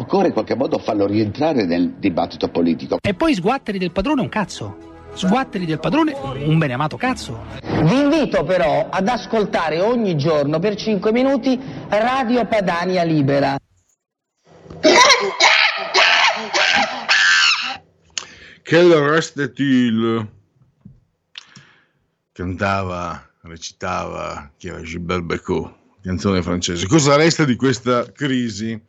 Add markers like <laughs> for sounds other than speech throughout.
Occorre in qualche modo farlo rientrare nel dibattito politico. E poi sguatteri del padrone un cazzo. Sguatteri del padrone un beneamato cazzo. Vi invito però ad ascoltare ogni giorno per 5 minuti Radio Padania Libera. Quel Restetil cantava, recitava chi era Gilbert Becot canzone francese. Cosa resta di questa crisi?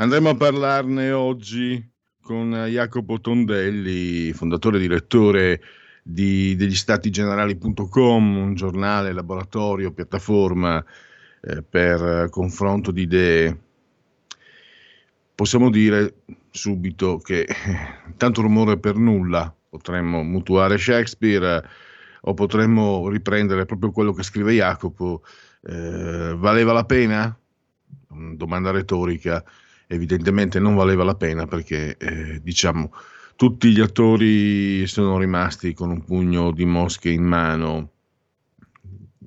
Andremo a parlarne oggi con Jacopo Tondelli, fondatore e direttore di, degli statigenerali.com, un giornale, laboratorio, piattaforma eh, per confronto di idee. Possiamo dire subito che eh, tanto rumore per nulla, potremmo mutuare Shakespeare o potremmo riprendere proprio quello che scrive Jacopo eh, valeva la pena? Domanda retorica, evidentemente non valeva la pena perché eh, diciamo tutti gli attori sono rimasti con un pugno di mosche in mano,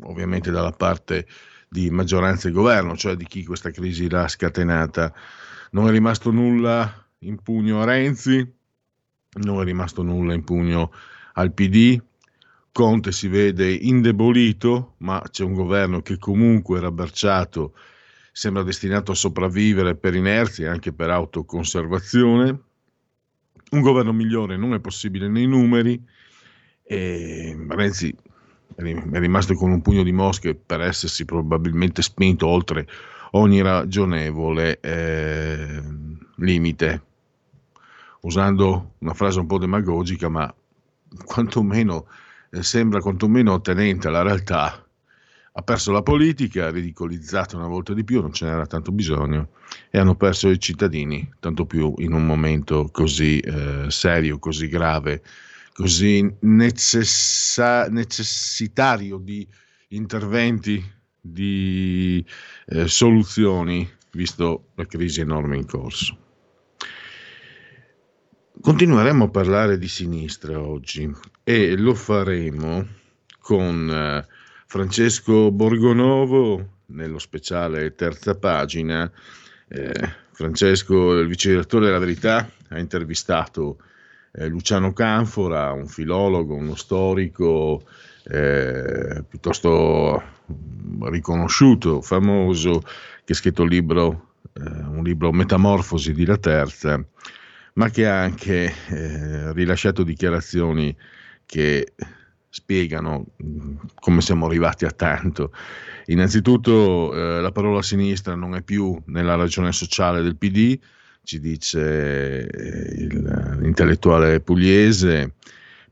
ovviamente dalla parte di maggioranza e governo, cioè di chi questa crisi l'ha scatenata. Non è rimasto nulla in pugno a Renzi, non è rimasto nulla in pugno al PD, Conte si vede indebolito, ma c'è un governo che comunque rabberciato sembra destinato a sopravvivere per inerzia e anche per autoconservazione. Un governo migliore non è possibile nei numeri e Renzi è rimasto con un pugno di mosche per essersi probabilmente spinto oltre ogni ragionevole eh, limite. Usando una frase un po' demagogica, ma quantomeno eh, sembra quantomeno ottenente alla realtà, ha perso la politica, ha ridicolizzato una volta di più, non ce n'era tanto bisogno, e hanno perso i cittadini, tanto più in un momento così eh, serio, così grave, così necessa- necessitario di interventi, di eh, soluzioni, visto la crisi enorme in corso. Continueremo a parlare di sinistra oggi e lo faremo con eh, Francesco Borgonovo nello speciale terza pagina. Eh, Francesco, il vice direttore della Verità, ha intervistato eh, Luciano Canfora, un filologo, uno storico eh, piuttosto riconosciuto, famoso, che ha scritto un libro, eh, un libro Metamorfosi di La Terza ma che ha anche eh, rilasciato dichiarazioni che spiegano mm, come siamo arrivati a tanto. Innanzitutto eh, la parola sinistra non è più nella ragione sociale del PD, ci dice eh, il, l'intellettuale pugliese,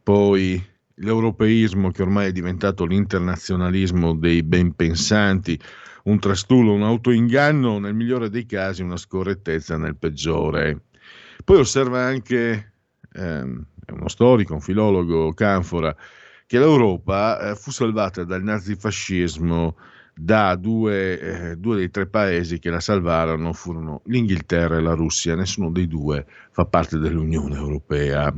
poi l'europeismo che ormai è diventato l'internazionalismo dei ben pensanti, un trastullo, un autoinganno, nel migliore dei casi una scorrettezza nel peggiore. Poi osserva anche, ehm, uno storico, un filologo, Canfora, che l'Europa eh, fu salvata dal nazifascismo da due, eh, due, dei tre paesi che la salvarono furono l'Inghilterra e la Russia, nessuno dei due fa parte dell'Unione Europea.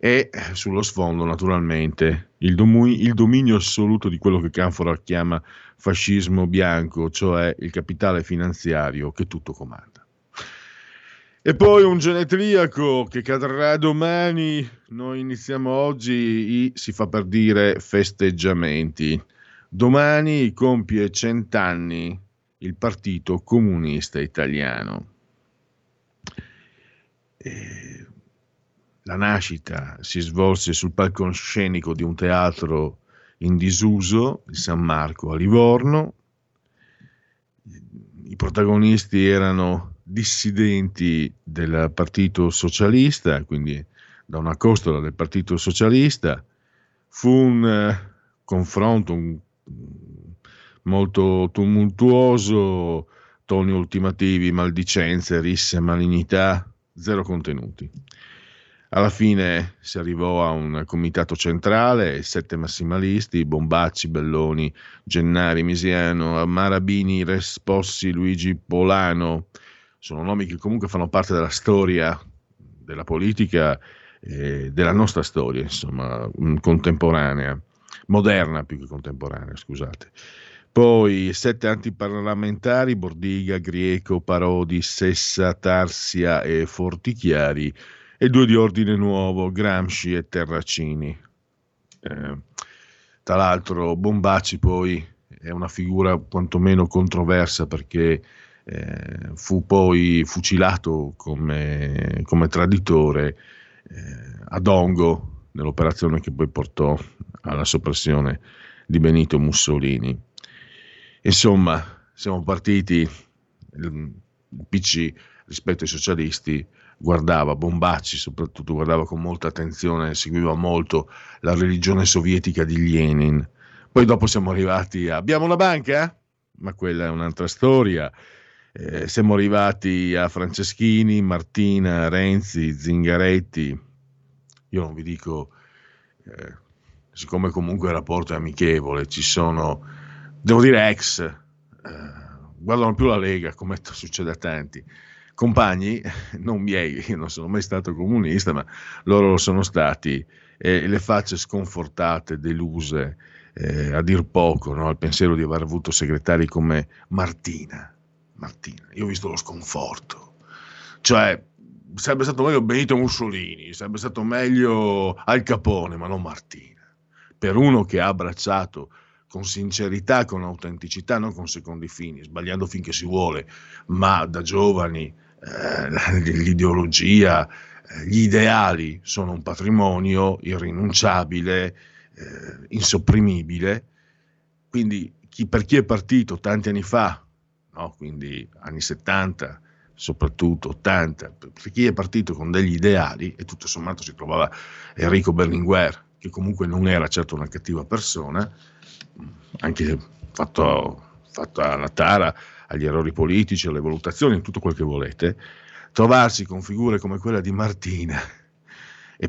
E sullo sfondo, naturalmente, il, domu- il dominio assoluto di quello che Canfora chiama fascismo bianco, cioè il capitale finanziario che tutto comanda. E poi un genetriaco che cadrà domani. Noi iniziamo oggi i, si fa per dire, festeggiamenti. Domani compie cent'anni il Partito Comunista Italiano. E la nascita si svolse sul palcoscenico di un teatro in disuso, il San Marco a Livorno. I protagonisti erano dissidenti del Partito Socialista, quindi da una costola del Partito Socialista. Fu un uh, confronto un, molto tumultuoso, toni ultimativi, maldicenze, risse, malignità, zero contenuti. Alla fine si arrivò a un comitato centrale, sette massimalisti, Bombacci, Belloni, Gennari, Misiano, Marabini, Respossi, Luigi Polano. Sono nomi che comunque fanno parte della storia della politica, eh, della nostra storia, insomma, contemporanea, moderna più che contemporanea, scusate. Poi sette antiparlamentari, Bordiga, Grieco, Parodi, Sessa, Tarsia e Fortichiari e due di ordine nuovo, Gramsci e Terracini. Eh, tra l'altro Bombacci poi è una figura quantomeno controversa perché eh, fu poi fucilato come, come traditore eh, a Dongo nell'operazione che poi portò alla soppressione di Benito Mussolini. Insomma, siamo partiti, il PC rispetto ai socialisti guardava, Bombacci soprattutto guardava con molta attenzione, seguiva molto la religione sovietica di Lenin. Poi dopo siamo arrivati a abbiamo una banca? Ma quella è un'altra storia. Eh, siamo arrivati a Franceschini, Martina, Renzi, Zingaretti. Io non vi dico, eh, siccome comunque il rapporto è amichevole, ci sono, devo dire ex, eh, guardano più la Lega, come succede a tanti compagni, <laughs> non miei, io non sono mai stato comunista, ma loro lo sono stati, e le facce sconfortate, deluse, eh, a dir poco, no? al pensiero di aver avuto segretari come Martina. Martina, io ho visto lo sconforto. Cioè, sarebbe stato meglio Benito Mussolini, sarebbe stato meglio Al Capone, ma non Martina. Per uno che ha abbracciato con sincerità, con autenticità, non con secondi fini, sbagliando finché si vuole, ma da giovani eh, l'ideologia, eh, gli ideali sono un patrimonio irrinunciabile, eh, insopprimibile. Quindi chi, per chi è partito tanti anni fa, no? quindi anni 70, soprattutto 80, per chi è partito con degli ideali, e tutto sommato si trovava Enrico Berlinguer, che comunque non era certo una cattiva persona, anche fatto, fatto alla tara agli errori politici, alle valutazioni, tutto quel che volete, trovarsi con figure come quella di Martina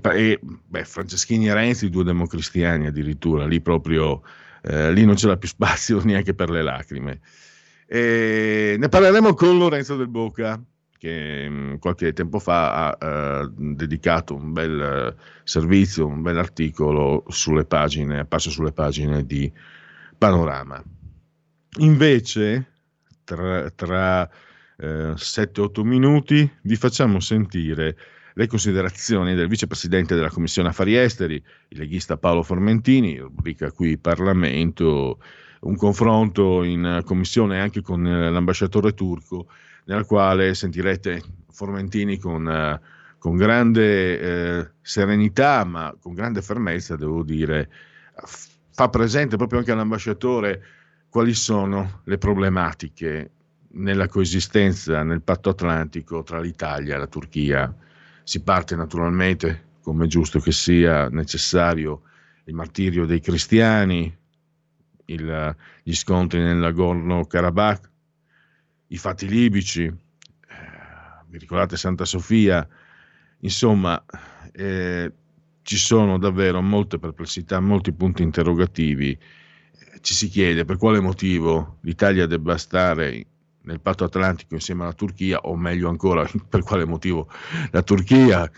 e, beh, Franceschini e Renzi, due democristiani addirittura, lì proprio, eh, lì non c'era più <laughs> spazio neanche per le lacrime. E ne parleremo con Lorenzo del Boca, che mm, qualche tempo fa ha uh, dedicato un bel uh, servizio, un bel articolo sulle pagine, apparso sulle pagine di Panorama. Invece, tra, tra eh, 7-8 minuti vi facciamo sentire le considerazioni del vicepresidente della Commissione Affari Esteri, il leghista Paolo Formentini, rubrica qui Parlamento, un confronto in commissione anche con l'ambasciatore turco, nel quale sentirete Formentini con, con grande eh, serenità, ma con grande fermezza, devo dire, fa presente proprio anche all'ambasciatore quali sono le problematiche nella coesistenza nel patto atlantico tra l'Italia e la Turchia. Si parte naturalmente, come è giusto che sia necessario, il martirio dei cristiani, il, gli scontri nel Nagorno-Karabakh, i fatti libici, eh, vi ricordate Santa Sofia, insomma eh, ci sono davvero molte perplessità, molti punti interrogativi ci si chiede per quale motivo l'Italia debba stare nel patto atlantico insieme alla Turchia, o meglio ancora, <laughs> per quale motivo la Turchia.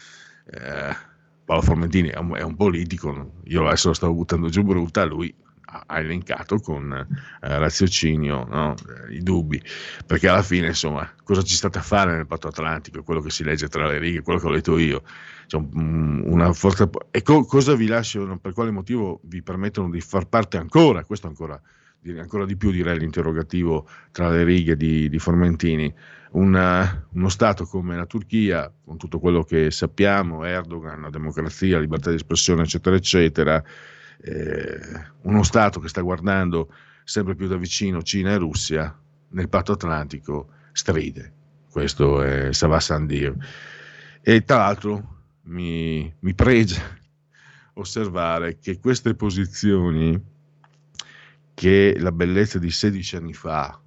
Eh, Paolo Formentini è un, è un, politico, io adesso lo stavo buttando giù brutta, lui ha elencato con eh, raziocinio no? i dubbi, perché alla fine insomma cosa ci state a fare nel patto atlantico, quello che si legge tra le righe, quello che ho letto io, cioè, una forza... e co- cosa vi lasciano, per quale motivo vi permettono di far parte ancora, questo ancora, ancora di più direi l'interrogativo tra le righe di, di Formentini, una, uno Stato come la Turchia, con tutto quello che sappiamo, Erdogan, la democrazia, libertà di espressione, eccetera, eccetera, eh, uno Stato che sta guardando sempre più da vicino Cina e Russia, nel patto atlantico stride. Questo è Savà Sandir. E tra l'altro mi, mi pregia osservare che queste posizioni che la bellezza di 16 anni fa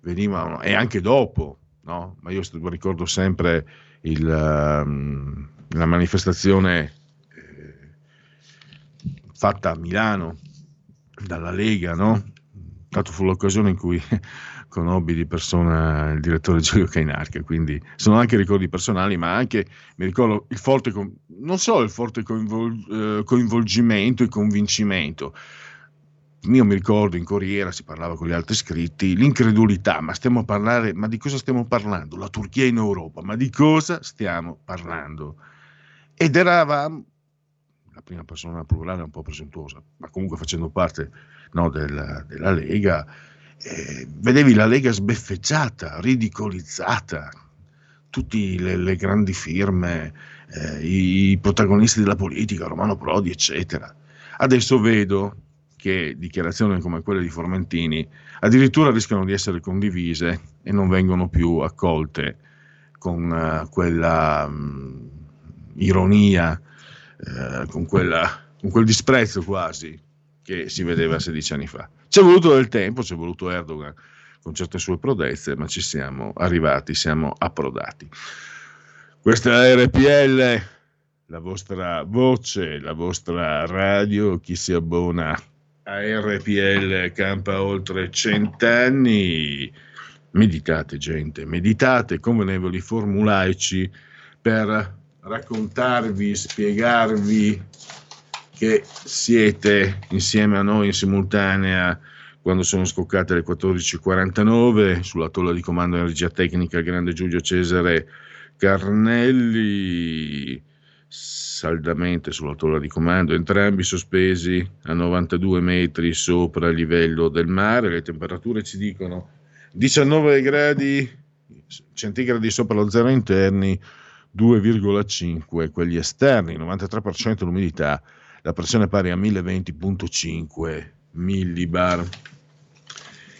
venivano, e anche dopo, no? ma io ricordo sempre il, um, la manifestazione fatta a Milano dalla Lega, no? Tanto fu l'occasione in cui <laughs> conobbi di persona il direttore Giulio Cainarca, quindi sono anche ricordi personali, ma anche mi ricordo il forte, non solo il forte coinvol, eh, coinvolgimento e convincimento. Io mi ricordo in Corriera si parlava con gli altri iscritti, l'incredulità, ma stiamo a parlare, ma di cosa stiamo parlando? La Turchia in Europa, ma di cosa stiamo parlando? Ed eravamo la prima persona plurale è un po' presuntuosa, ma comunque facendo parte no, della, della, Lega, eh, vedevi la Lega sbeffeggiata, ridicolizzata, tutte le, le, grandi firme, eh, i, i protagonisti della politica, Romano Prodi, eccetera. Adesso vedo che dichiarazioni come quelle di Formentini addirittura rischiano di essere condivise e non vengono più accolte con uh, quella um, ironia eh, con, quella, con quel disprezzo quasi che si vedeva 16 anni fa. Ci è voluto del tempo, ci è voluto Erdogan con certe sue prodezze, ma ci siamo arrivati, siamo approdati. Questa è RPL, la vostra voce, la vostra radio, chi si abbona a RPL campa oltre cent'anni. Meditate gente, meditate convenevoli formulaici per raccontarvi, spiegarvi che siete insieme a noi in simultanea quando sono scoccate le 14.49 sulla tolla di comando energia tecnica grande Giulio Cesare Carnelli saldamente sulla tolla di comando, entrambi sospesi a 92 metri sopra il livello del mare, le temperature ci dicono 19 gradi centigradi sopra lo zero interni, 2,5 quelli esterni, 93% l'umidità, la pressione pari a 1020,5 millibar.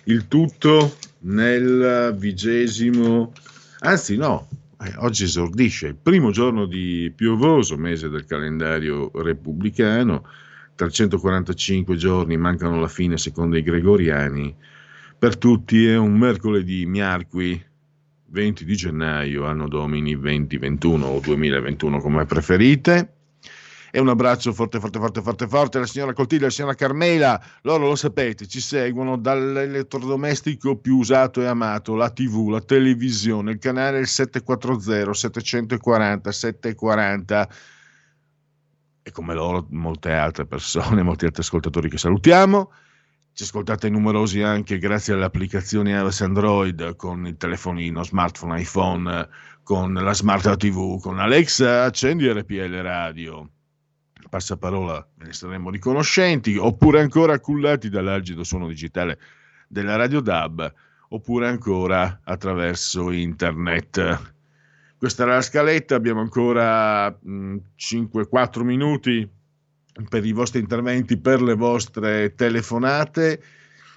Il tutto nel vigesimo, anzi no, eh, oggi esordisce il primo giorno di piovoso mese del calendario repubblicano, 345 giorni mancano alla fine secondo i gregoriani, per tutti è un mercoledì miarqui 20 di gennaio, anno domini 2021 o 2021 come preferite. E un abbraccio forte, forte, forte, forte, forte alla signora Coltiglia e alla signora Carmela. Loro lo sapete, ci seguono dall'elettrodomestico più usato e amato, la TV, la televisione, il canale 740, 740, 740 e come loro molte altre persone, molti altri ascoltatori che salutiamo. Ci ascoltate numerosi anche grazie alle applicazioni iOS Android con il telefonino, smartphone, iPhone, con la smart TV, con Alexa, accendi RPL Radio. Passaparola, ne saremo riconoscenti, oppure ancora cullati dall'algido suono digitale della Radio DAB, oppure ancora attraverso internet. Questa era la scaletta, abbiamo ancora 5-4 minuti per i vostri interventi, per le vostre telefonate.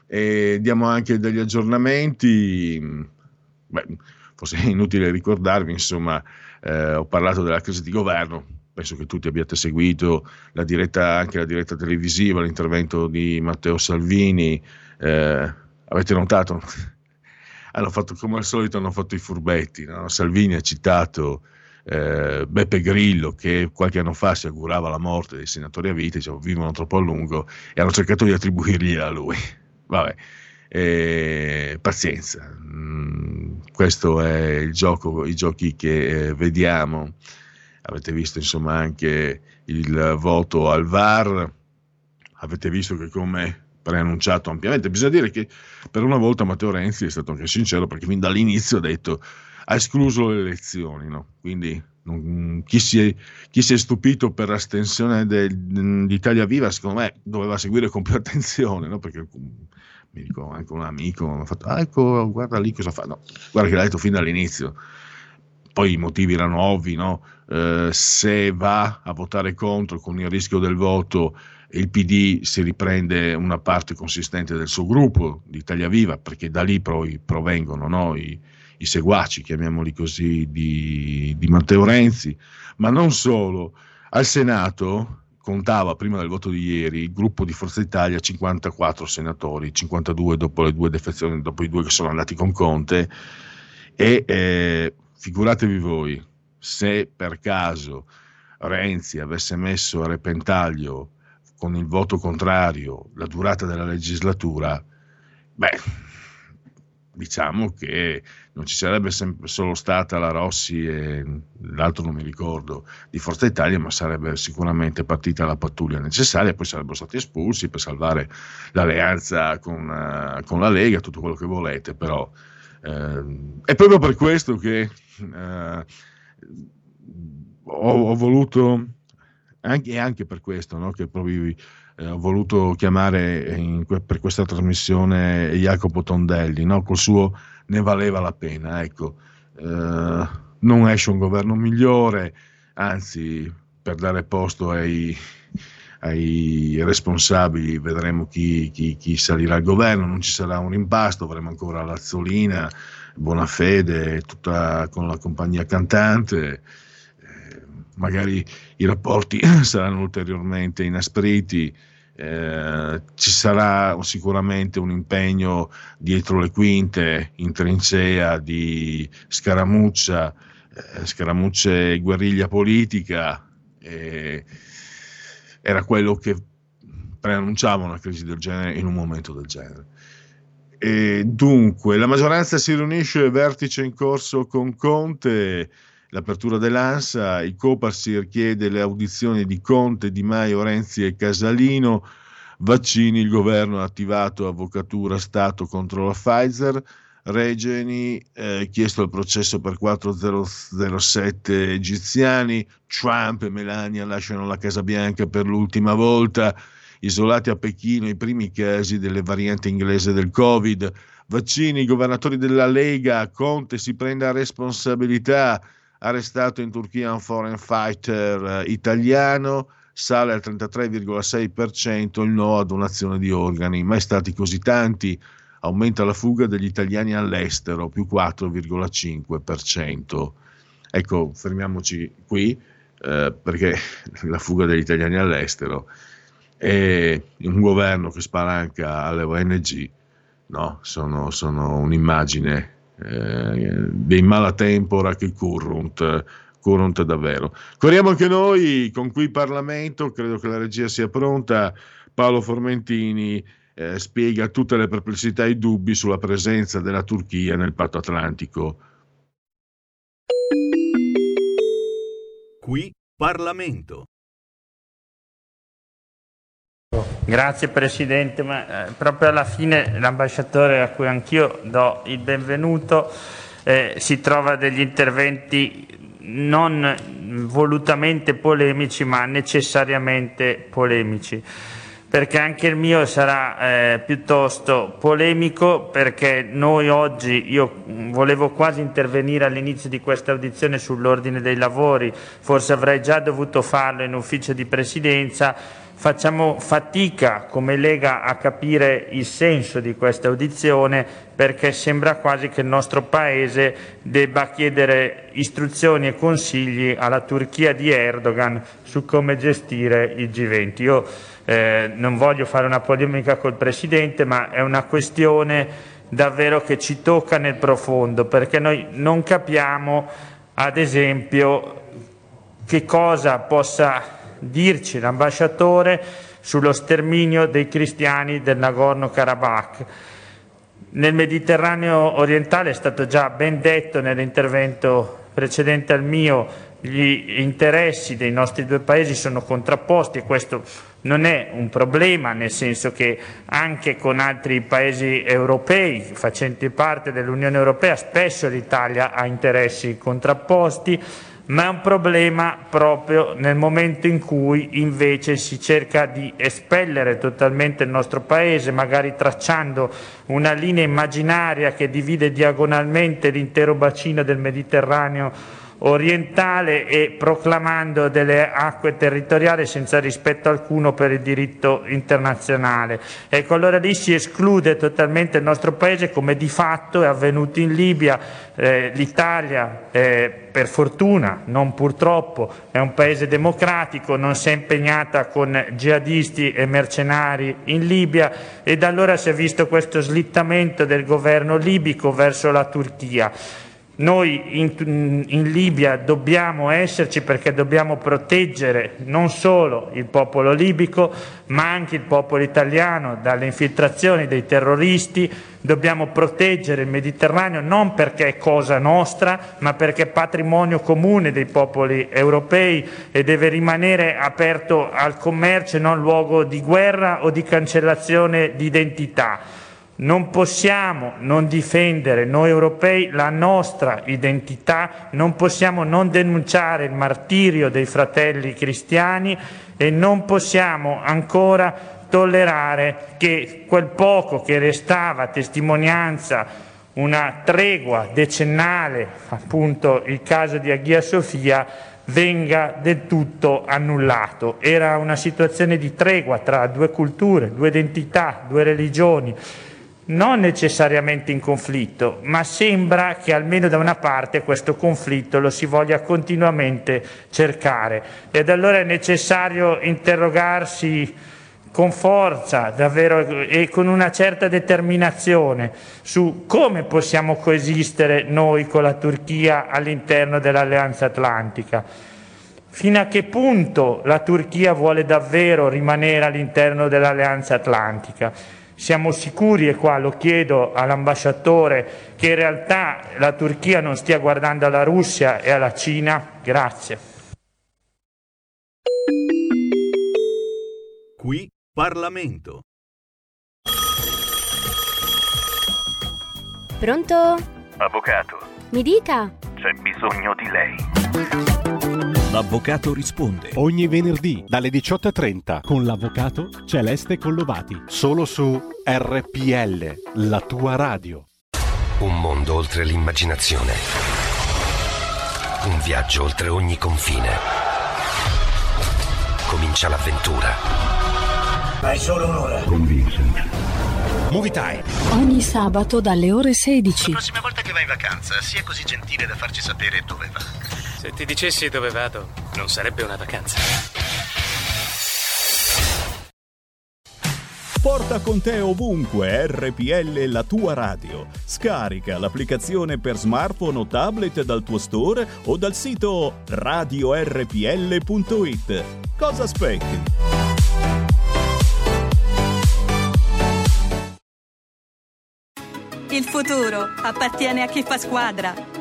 E diamo anche degli aggiornamenti. Beh, forse è inutile ricordarvi, insomma, eh, ho parlato della crisi di governo. Penso che tutti abbiate seguito la diretta, anche la diretta televisiva, l'intervento di Matteo Salvini. Eh, avete notato? <laughs> hanno fatto come al solito, hanno fatto i furbetti. No? Salvini ha citato eh, Beppe Grillo che qualche anno fa si augurava la morte dei senatori a vita, diciamo, vivono troppo a lungo e hanno cercato di attribuirgli a lui. <laughs> Vabbè, eh, pazienza, mm, questo è il gioco, i giochi che eh, vediamo. Avete visto insomma anche il voto al VAR, avete visto che come preannunciato ampiamente. Bisogna dire che per una volta Matteo Renzi è stato anche sincero perché fin dall'inizio ha detto ha escluso le elezioni, no? quindi non, chi, si è, chi, si è, stupito per l'astensione di Italia Viva secondo me doveva seguire con più attenzione no? perché mi ricordo anche un amico mi ha fatto ah, ecco guarda lì cosa fa no, guarda che l'ha detto fin dall'inizio poi i motivi erano ovvi no? eh, se va a votare contro con il rischio del voto il PD si riprende una parte consistente del suo gruppo di Italia Viva perché da lì poi provengono no? I, i seguaci, chiamiamoli così, di, di Matteo Renzi, ma non solo. Al Senato contava prima del voto di ieri il gruppo di Forza Italia 54 senatori, 52 dopo le due defezioni, dopo i due che sono andati con Conte e eh, figuratevi voi se per caso Renzi avesse messo a repentaglio con il voto contrario la durata della legislatura, beh, diciamo che non ci sarebbe solo stata la Rossi e l'altro non mi ricordo di Forza Italia, ma sarebbe sicuramente partita la pattuglia necessaria, poi sarebbero stati espulsi per salvare l'alleanza con, uh, con la Lega, tutto quello che volete, però uh, è proprio per questo che uh, ho, ho, voluto, anche, e anche per questo no, che proprio eh, ho voluto chiamare in, per questa trasmissione Jacopo Tondelli, no? col suo ne valeva la pena. Ecco, eh, non esce un governo migliore, anzi, per dare posto ai, ai responsabili vedremo chi, chi, chi, salirà al governo, non ci sarà un impasto, avremo ancora Lazzolina, Bonafede, tutta con la compagnia cantante. Eh, magari i rapporti <coughs> saranno ulteriormente inaspriti, eh, ci sarà sicuramente un impegno dietro le quinte in trincea di scaramuccia, eh, scaramucce e guerriglia politica. Eh, era quello che preannunciava una crisi del genere in un momento del genere. E dunque, la maggioranza si riunisce, vertice in corso con Conte, l'apertura dell'ANSA, il Coparsir chiede le audizioni di Conte, Di Maio, Renzi e Casalino, vaccini, il governo ha attivato avvocatura Stato contro la Pfizer, Regeni, eh, chiesto il processo per 407 egiziani, Trump e Melania lasciano la Casa Bianca per l'ultima volta, isolati a Pechino i primi casi delle varianti inglese del Covid, vaccini, i governatori della Lega, Conte si prende responsabilità, arrestato in Turchia un foreign fighter eh, italiano, sale al 33,6% il no a donazione di organi, mai stati così tanti, aumenta la fuga degli italiani all'estero, più 4,5%. Ecco, fermiamoci qui eh, perché <laughs> la fuga degli italiani all'estero e un governo che spalanca alle ONG no? sono, sono un'immagine eh, dei malatempora che currunt, currunt davvero. Corriamo anche noi con qui Parlamento, credo che la regia sia pronta. Paolo Formentini eh, spiega tutte le perplessità e i dubbi sulla presenza della Turchia nel patto atlantico. Qui Parlamento. Grazie Presidente, ma eh, proprio alla fine l'ambasciatore a cui anch'io do il benvenuto eh, si trova degli interventi non volutamente polemici ma necessariamente polemici. Perché anche il mio sarà eh, piuttosto polemico perché noi oggi, io volevo quasi intervenire all'inizio di questa audizione sull'ordine dei lavori, forse avrei già dovuto farlo in ufficio di presidenza, Facciamo fatica come Lega a capire il senso di questa audizione perché sembra quasi che il nostro Paese debba chiedere istruzioni e consigli alla Turchia di Erdogan su come gestire il G20. Io eh, non voglio fare una polemica col Presidente, ma è una questione davvero che ci tocca nel profondo perché noi non capiamo, ad esempio, che cosa possa dirci l'ambasciatore sullo sterminio dei cristiani del Nagorno-Karabakh. Nel Mediterraneo orientale è stato già ben detto nell'intervento precedente al mio gli interessi dei nostri due paesi sono contrapposti e questo non è un problema, nel senso che anche con altri paesi europei facenti parte dell'Unione Europea spesso l'Italia ha interessi contrapposti, ma è un problema proprio nel momento in cui invece si cerca di espellere totalmente il nostro Paese, magari tracciando una linea immaginaria che divide diagonalmente l'intero bacino del Mediterraneo orientale e proclamando delle acque territoriali senza rispetto alcuno per il diritto internazionale. Ecco, allora lì si esclude totalmente il nostro Paese come di fatto è avvenuto in Libia. Eh, L'Italia, eh, per fortuna, non purtroppo, è un Paese democratico, non si è impegnata con jihadisti e mercenari in Libia e da allora si è visto questo slittamento del governo libico verso la Turchia. Noi in, in, Libia dobbiamo esserci perché dobbiamo proteggere non solo il popolo libico, ma anche il popolo italiano dalle infiltrazioni dei terroristi, dobbiamo proteggere il Mediterraneo non perché è cosa nostra, ma perché è patrimonio comune dei popoli europei e deve rimanere aperto al commercio e non luogo di guerra o di cancellazione di identità. Non possiamo non difendere noi europei la nostra identità, non possiamo non denunciare il martirio dei fratelli cristiani e non possiamo ancora tollerare che quel poco che restava testimonianza una tregua decennale, appunto il caso di Aghia Sofia, venga del tutto annullato. Era una situazione di tregua tra due culture, due identità, due religioni non necessariamente in conflitto, ma sembra che almeno da una parte questo conflitto lo si voglia continuamente cercare. Ed allora è necessario interrogarsi con forza davvero, e con una certa determinazione su come possiamo coesistere noi con la Turchia all'interno dell'Alleanza Atlantica. Fino a che punto la Turchia vuole davvero rimanere all'interno dell'Alleanza Atlantica? Siamo sicuri, e qua lo chiedo all'ambasciatore, che in realtà la Turchia non stia guardando alla Russia e alla Cina? Grazie. Qui Parlamento. Pronto? Avvocato. Mi dica. C'è bisogno di lei. L'avvocato risponde. Ogni venerdì dalle 18.30 con l'avvocato Celeste Collovati. Solo su RPL, la tua radio. Un mondo oltre l'immaginazione. Un viaggio oltre ogni confine. Comincia l'avventura. Hai solo un'ora. Con Vincent. Movie Time. Ogni sabato dalle ore 16. La prossima volta che vai in vacanza, sia così gentile da farci sapere dove va. Se ti dicessi dove vado, non sarebbe una vacanza. Porta con te ovunque RPL la tua radio. Scarica l'applicazione per smartphone o tablet dal tuo store o dal sito radiorpl.it. Cosa aspetti? Il futuro appartiene a chi fa squadra.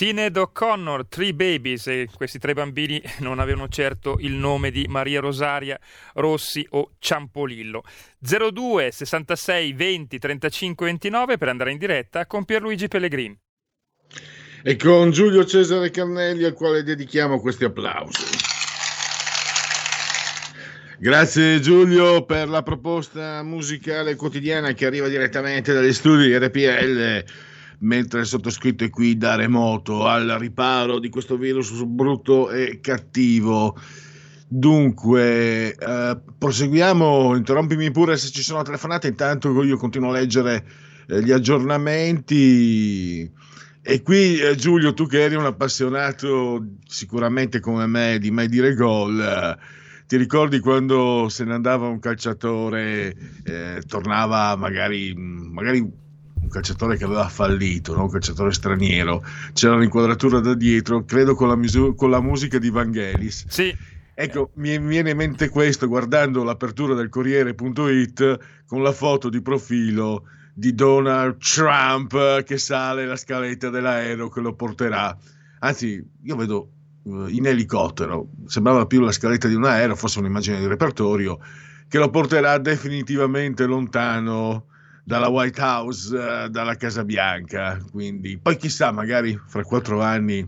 Sinead O'Connor, Three Babies, e questi tre bambini non avevano certo il nome di Maria Rosaria Rossi o Ciampolillo. 02 66 20 35 29 per andare in diretta con Pierluigi Pellegrini. E con Giulio Cesare Carnelli al quale dedichiamo questi applausi. Grazie Giulio per la proposta musicale quotidiana che arriva direttamente dagli studi RPL, mentre il sottoscritto è qui da remoto al riparo di questo virus brutto e cattivo. Dunque, eh, proseguiamo, interrompimi pure se ci sono telefonate, intanto io continuo a leggere eh, gli aggiornamenti. E qui eh, Giulio, tu che eri un appassionato sicuramente come me di mai dire gol, eh, ti ricordi quando se ne andava un calciatore, eh, tornava magari, magari calciatore che aveva fallito, no? un calciatore straniero, c'era l'inquadratura da dietro, credo con la, misu- con la musica di Vangelis. Sì. Ecco, mi viene in mente questo guardando l'apertura del Corriere.it con la foto di profilo di Donald Trump che sale la scaletta dell'aereo che lo porterà. Anzi, io vedo eh, in elicottero, sembrava più la scaletta di un aereo, forse un'immagine di repertorio, che lo porterà definitivamente lontano dalla White House, eh, dalla Casa Bianca. Quindi, poi chissà, magari fra quattro anni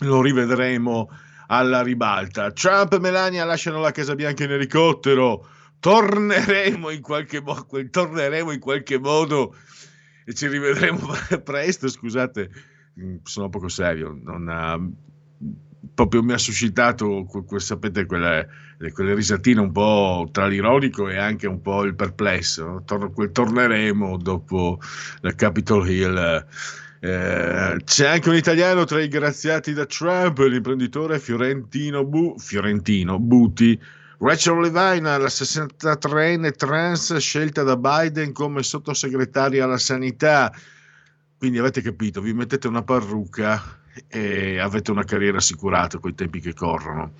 lo rivedremo alla ribalta. Trump e Melania lasciano la Casa Bianca in elicottero. Torneremo in qualche, mo- torneremo in qualche modo e ci rivedremo <laughs> presto. Scusate, mm, sono poco serio. Non ha- proprio mi ha suscitato, sapete, quelle, quelle risatine un po' tra l'ironico e anche un po' il perplesso. no? Quel torneremo dopo la Capitol Hill. Eh, c'è anche un italiano tra i graziati da Trump, l'imprenditore Fiorentino, Bu- Fiorentino Buti. Rachel Levine, la 63enne trans scelta da Biden come sottosegretaria alla sanità. Quindi avete capito, vi mettete una parrucca e avete una carriera assicurata con i tempi che corrono.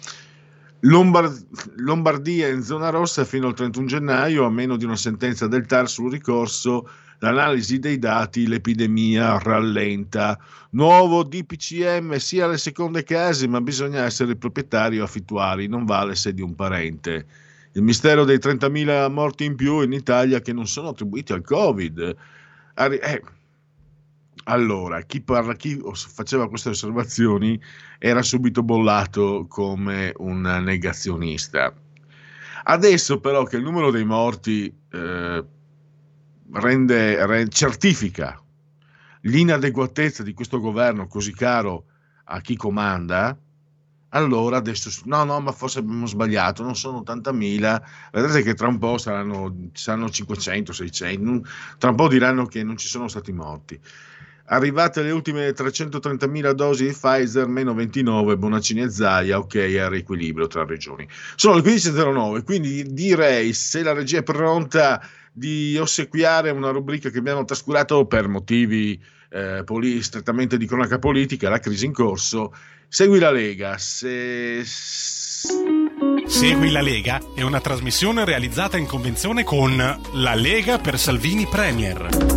Lombard- Lombardia in zona rossa fino al 31 gennaio, a meno di una sentenza del TAR sul ricorso l'analisi dei dati, l'epidemia rallenta. Nuovo DPCM sia alle seconde case, ma bisogna essere proprietario affittuari, non vale se di un parente. Il mistero dei 30.000 morti in più in Italia che non sono attribuiti al Covid. Eh, allora, chi, parla, chi faceva queste osservazioni era subito bollato come un negazionista. Adesso però che il numero dei morti eh, rende, re- certifica l'inadeguatezza di questo governo così caro a chi comanda, allora adesso no, no, ma forse abbiamo sbagliato, non sono 80.000, vedrete che tra un po' saranno, saranno 500, 600, non- tra un po' diranno che non ci sono stati morti. Arrivate le ultime 330.000 dosi di Pfizer, meno 29, Bonaccini e Zaia, ok, a riequilibrio tra regioni. Sono le 15.09, quindi direi se la regia è pronta di ossequiare una rubrica che abbiamo trascurato per motivi eh, poli- strettamente di cronaca politica, la crisi in corso, segui la Lega. Se... Segui la Lega è una trasmissione realizzata in convenzione con La Lega per Salvini Premier.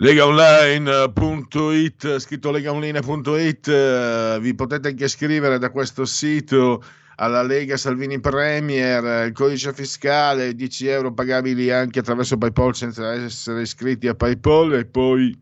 legaonline.it scritto legaonline.it eh, vi potete anche scrivere da questo sito alla Lega Salvini Premier il codice fiscale 10 euro pagabili anche attraverso Paypal senza essere iscritti a Paypal e poi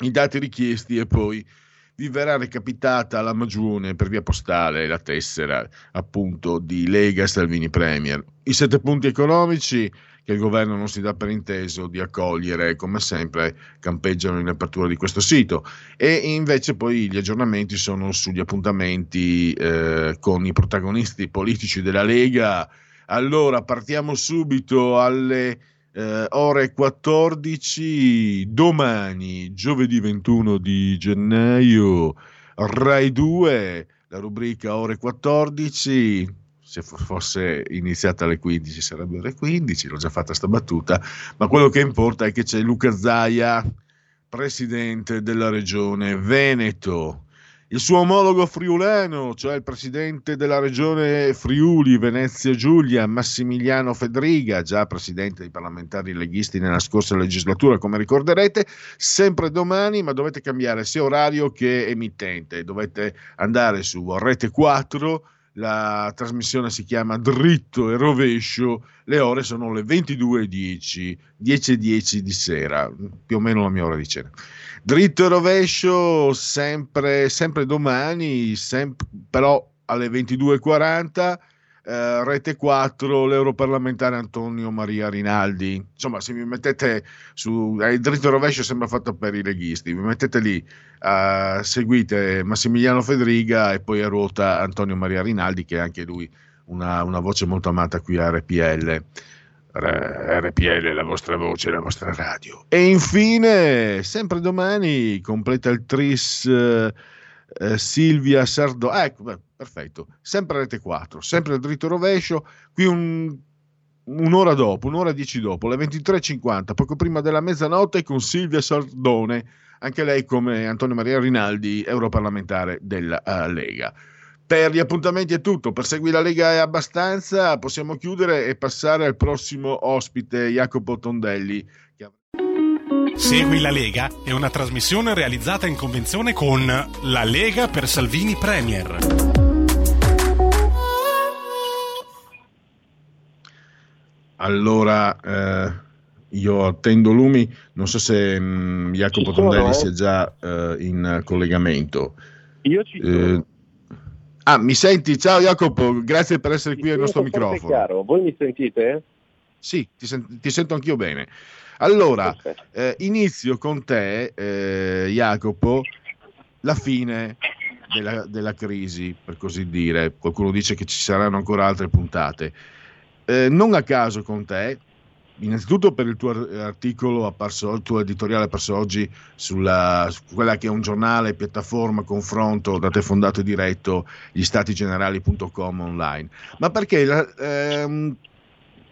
i dati richiesti e poi vi verrà recapitata alla magione per via postale la tessera appunto di Lega Salvini Premier. I sette punti economici che il governo non si dà per inteso di accogliere, come sempre campeggiano in apertura di questo sito. E invece poi gli aggiornamenti sono sugli appuntamenti eh, con i protagonisti politici della Lega. Allora, partiamo subito alle eh, ore 14, domani, giovedì 21 di gennaio, Rai 2, la rubrica ore 14, se fosse iniziata alle 15 sarebbe ore 15, l'ho già fatta sta battuta, ma quello che importa è che c'è Luca Zaia, presidente della regione Veneto, il suo omologo friulano, cioè il presidente della regione Friuli Venezia Giulia, Massimiliano Fedriga, già presidente dei parlamentari leghisti nella scorsa legislatura, come ricorderete, sempre domani, ma dovete cambiare sia orario che emittente, dovete andare su Rete 4 la trasmissione si chiama Dritto e Rovescio, le ore sono le 22.10, 10.10 di sera, più o meno la mia ora di cena. Dritto e Rovescio sempre, sempre domani, sempre, però alle 22.40, eh, Rete 4, l'europarlamentare Antonio Maria Rinaldi. Insomma, se mi mettete su eh, il dritto e rovescio sembra fatto per i leghisti, mi mettete lì, eh, seguite Massimiliano Fedriga e poi a ruota Antonio Maria Rinaldi, che è anche lui una, una voce molto amata qui a RPL. RPL, la vostra voce, la vostra radio. E infine, sempre domani, completa il tris eh, Silvia Sardo. Ecco, perfetto. Sempre Rete 4, sempre il dritto rovescio. Qui un, un'ora dopo, un'ora e dieci dopo, alle 23.50, poco prima della mezzanotte, con Silvia Sardone, anche lei come Antonio Maria Rinaldi, europarlamentare della uh, Lega. Per gli appuntamenti è tutto, per seguire la Lega è abbastanza, possiamo chiudere e passare al prossimo ospite, Jacopo Tondelli. Segui la Lega è una trasmissione realizzata in convenzione con La Lega per Salvini Premier. Allora, eh, io attendo Lumi, non so se mh, Jacopo Ci sono, Tondelli sia già eh, in collegamento. Io ci sono. Eh, ah, mi senti? Ciao Jacopo, grazie per essere qui al nostro microfono. chiaro. Voi mi sentite? Sì, ti, sen- ti sento anch'io bene. Allora, eh, inizio con te, eh, Jacopo, la fine della, della crisi, per così dire. Qualcuno dice che ci saranno ancora altre puntate. Eh, non a caso con te, innanzitutto per il tuo ar- articolo apparso, il tuo editoriale apparso oggi sulla, su quella che è un giornale, piattaforma, confronto da te fondato e diretto, gli statigenerali.com online, ma perché la, ehm,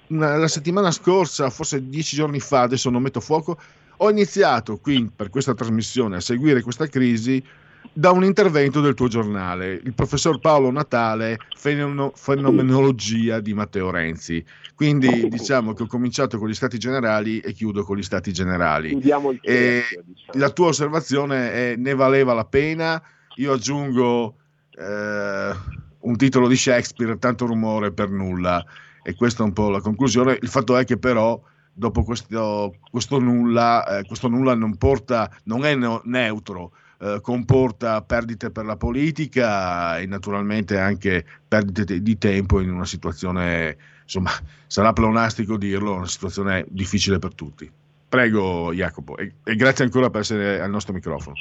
una- la settimana scorsa, forse dieci giorni fa, adesso non metto fuoco, ho iniziato qui per questa trasmissione a seguire questa crisi da un intervento del tuo giornale, il professor Paolo Natale, Fenomeno- Fenomenologia di Matteo Renzi. Quindi diciamo che ho cominciato con gli stati generali e chiudo con gli stati generali. Cerchio, diciamo. la tua osservazione è ne valeva la pena? Io aggiungo eh, un titolo di Shakespeare, tanto rumore per nulla. E questa è un po' la conclusione. Il fatto è che però dopo questo, questo nulla, eh, questo nulla non porta, non è neo- neutro, eh, comporta perdite per la politica e naturalmente anche perdite te- di tempo in una situazione, insomma, sarà pleonastico dirlo, una situazione difficile per tutti. Prego Jacopo e, e grazie ancora per essere al nostro microfono.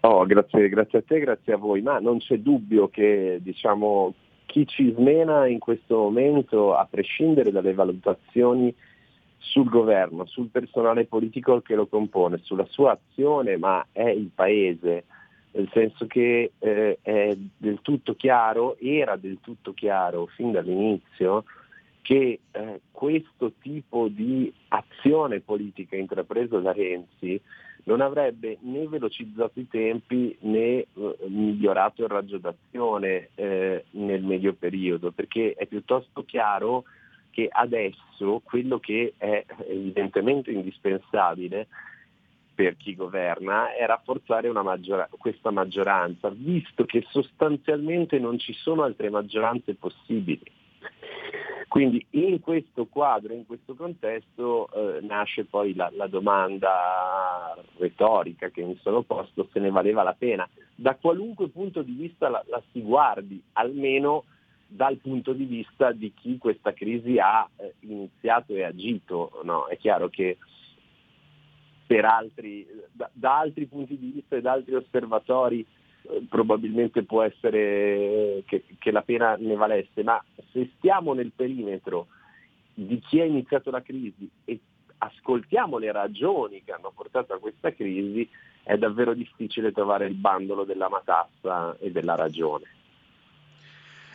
Oh, grazie, grazie a te, grazie a voi, ma non c'è dubbio che diciamo, chi ci smena in questo momento, a prescindere dalle valutazioni sul governo, sul personale politico che lo compone, sulla sua azione, ma è il Paese, nel senso che eh, è del tutto chiaro, era del tutto chiaro fin dall'inizio, che eh, questo tipo di azione politica intrapresa da Renzi non avrebbe né velocizzato i tempi né eh, migliorato il raggio d'azione eh, nel medio periodo, perché è piuttosto chiaro che adesso quello che è evidentemente indispensabile per chi governa è rafforzare una maggiora- questa maggioranza, visto che sostanzialmente non ci sono altre maggioranze possibili. Quindi in questo quadro, in questo contesto eh, nasce poi la, la domanda retorica che mi sono posto se ne valeva la pena. Da qualunque punto di vista la, la si guardi, almeno dal punto di vista di chi questa crisi ha eh, iniziato e agito. No? È chiaro che altri, da, da altri punti di vista e da altri osservatori eh, probabilmente può essere che, che la pena ne valesse, ma se stiamo nel perimetro di chi ha iniziato la crisi e ascoltiamo le ragioni che hanno portato a questa crisi, è davvero difficile trovare il bandolo della matassa e della ragione.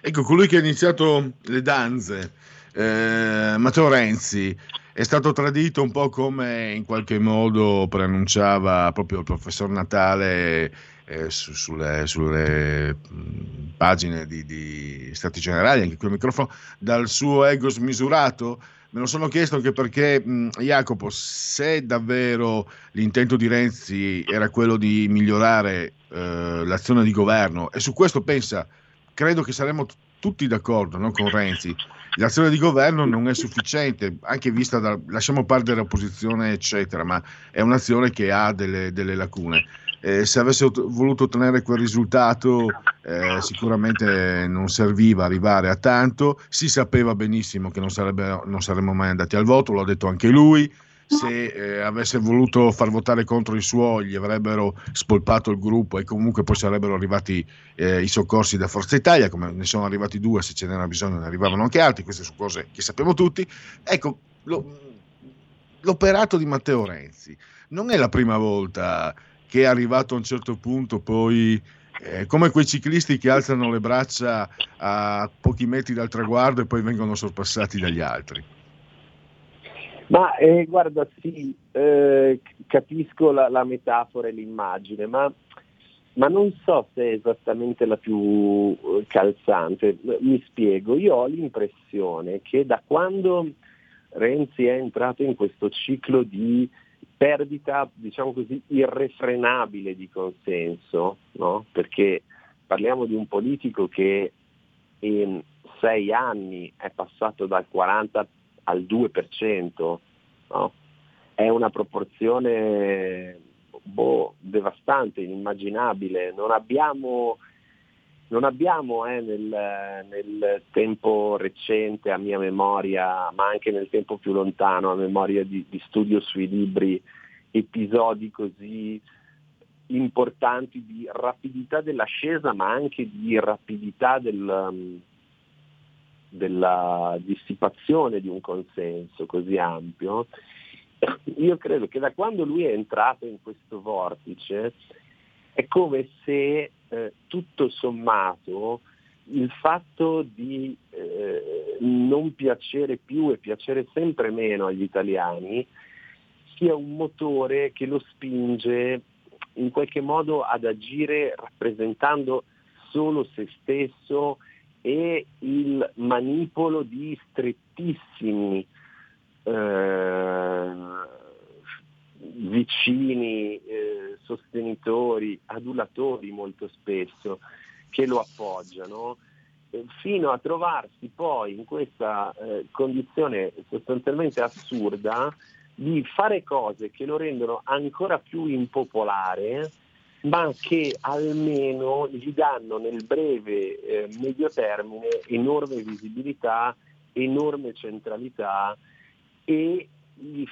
Ecco, colui che ha iniziato le danze, eh, Matteo Renzi, è stato tradito un po' come in qualche modo preannunciava proprio il professor Natale eh, su- sulle, sulle, mh, pagine di, di Stati Generali, anche qui al microfono, dal suo ego smisurato. Me lo sono chiesto anche perché, mh, Jacopo, se davvero l'intento di Renzi era quello di migliorare eh, l'azione di governo, e su questo pensa, credo che saremmo t- tutti d'accordo no, con Renzi. L'azione di governo non è sufficiente, anche vista da, lasciamo perdere opposizione, eccetera, ma è un'azione che ha delle, delle lacune. Eh, se avesse ot- voluto ottenere quel risultato, eh, sicuramente non serviva arrivare a tanto. Si sapeva benissimo che non, sarebbe, non saremmo mai andati al voto, l'ha detto anche lui. Se eh, avesse voluto far votare contro i suoi, gli avrebbero spolpato il gruppo e comunque poi sarebbero arrivati eh, i soccorsi da Forza Italia, come ne sono arrivati due, se ce n'era bisogno ne arrivavano anche altri, queste sono cose che sappiamo tutti. Ecco, lo- l'operato di Matteo Renzi non è la prima volta che è arrivato a un certo punto poi eh, come quei ciclisti che alzano le braccia a pochi metri dal traguardo e poi vengono sorpassati dagli altri. Ma eh, guarda, sì, eh, capisco la, la metafora e l'immagine, ma, ma non so se è esattamente la più eh, calzante. Mi spiego, io ho l'impressione che da quando Renzi è entrato in questo ciclo di perdita, diciamo così, irrefrenabile di consenso, no? perché parliamo di un politico che in sei anni è passato dal 40 al 2%, no? è una proporzione boh, devastante, inimmaginabile. Non abbiamo, non abbiamo eh, nel, nel tempo recente, a mia memoria, ma anche nel tempo più lontano, a memoria di, di studio sui libri, episodi così importanti di rapidità dell'ascesa, ma anche di rapidità del, della dissipazione di un consenso così ampio, io credo che da quando lui è entrato in questo vortice è come se eh, tutto sommato il fatto di eh, non piacere più e piacere sempre meno agli italiani sia un motore che lo spinge in qualche modo ad agire rappresentando solo se stesso e il manipolo di strettissimi eh, vicini, eh, sostenitori, adulatori molto spesso che lo appoggiano, eh, fino a trovarsi poi in questa eh, condizione sostanzialmente assurda di fare cose che lo rendono ancora più impopolare, ma che almeno gli danno nel breve eh, medio termine enorme visibilità, enorme centralità e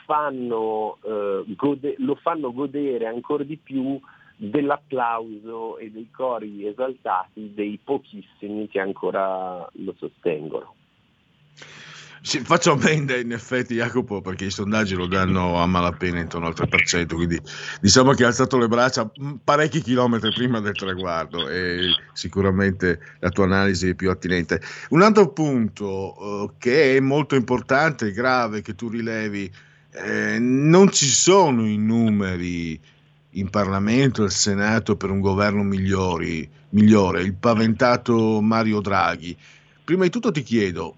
fanno, eh, gode- lo fanno godere ancora di più dell'applauso e dei cori esaltati dei pochissimi che ancora lo sostengono. Sì, faccio ammenda in effetti Jacopo perché i sondaggi lo danno a malapena intorno al 3%, quindi diciamo che ha alzato le braccia parecchi chilometri prima del traguardo e sicuramente la tua analisi è più attinente. Un altro punto eh, che è molto importante e grave che tu rilevi, eh, non ci sono i numeri in Parlamento e al Senato per un governo migliori, migliore, il paventato Mario Draghi. Prima di tutto ti chiedo,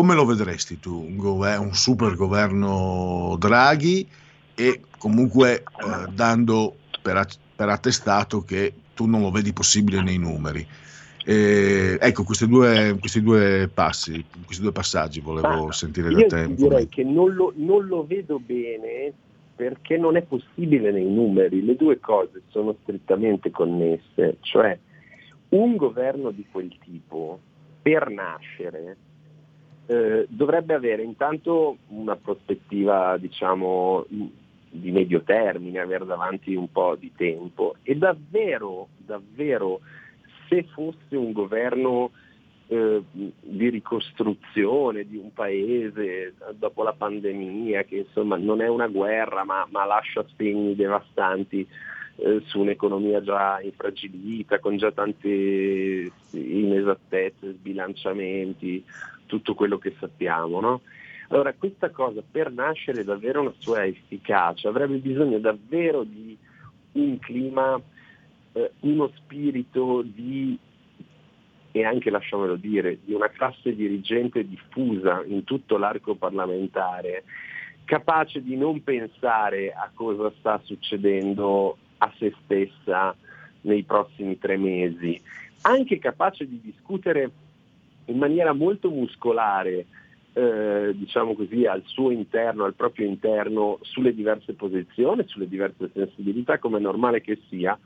come lo vedresti tu, un, gover- un super governo Draghi e comunque eh, dando per, a- per attestato che tu non lo vedi possibile nei numeri? Eh, ecco, questi due, questi due passi, questi due passaggi volevo Ma sentire da Io te. ti direi che non lo, non lo vedo bene perché non è possibile nei numeri, le due cose sono strettamente connesse, cioè un governo di quel tipo per nascere eh, dovrebbe avere intanto una prospettiva diciamo di medio termine, avere davanti un po' di tempo. E davvero, davvero se fosse un governo eh, di ricostruzione di un paese dopo la pandemia, che insomma non è una guerra ma, ma lascia segni devastanti eh, su un'economia già infragilita, con già tante inesattezze, sbilanciamenti, tutto quello che sappiamo. No? Allora questa cosa per nascere davvero una sua efficacia avrebbe bisogno davvero di un clima, eh, uno spirito di e anche, lasciamelo dire, di una classe dirigente diffusa in tutto l'arco parlamentare, capace di non pensare a cosa sta succedendo a se stessa nei prossimi tre mesi, anche capace di discutere in maniera molto muscolare, eh, diciamo così, al suo interno, al proprio interno, sulle diverse posizioni, sulle diverse sensibilità, come è normale che sia,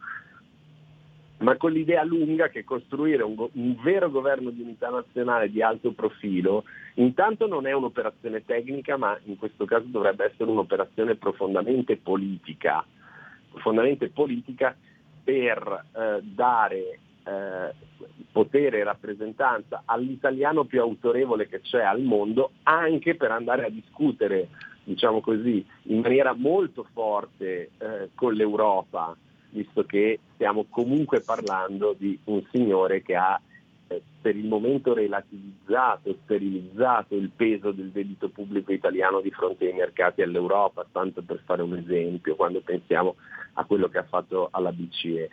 ma con l'idea lunga che costruire un, go- un, vero governo di unità nazionale di alto profilo intanto non è un'operazione tecnica, ma in questo caso dovrebbe essere un'operazione profondamente politica, profondamente politica per eh, dare eh, potere e rappresentanza all'italiano più autorevole che c'è al mondo, anche per andare a discutere, diciamo così, in maniera molto forte eh, con l'Europa visto che stiamo comunque parlando di un signore che ha eh, per il momento relativizzato, sterilizzato il peso del debito pubblico italiano di fronte ai mercati all'Europa, tanto per fare un esempio, quando pensiamo a quello che ha fatto alla BCE.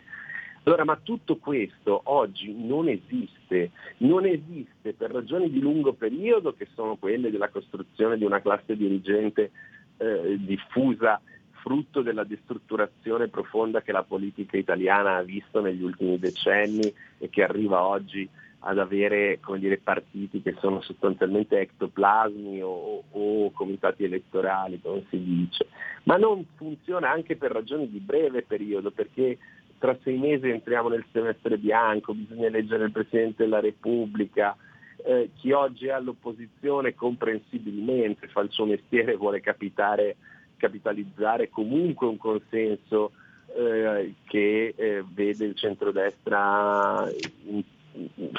Allora, ma tutto questo oggi non esiste, non esiste per ragioni di lungo periodo che sono quelle della costruzione di una classe dirigente eh, diffusa frutto della destrutturazione profonda che la politica italiana ha visto negli ultimi decenni e che arriva oggi ad avere dire, partiti che sono sostanzialmente ectoplasmi o, o, comitati elettorali, come si dice. Ma non funziona anche per ragioni di breve periodo, perché tra sei mesi entriamo nel semestre bianco, bisogna eleggere il Presidente della Repubblica, eh, chi oggi è all'opposizione comprensibilmente fa il suo mestiere e vuole capitare capitalizzare comunque un consenso eh, che eh, vede il centrodestra in,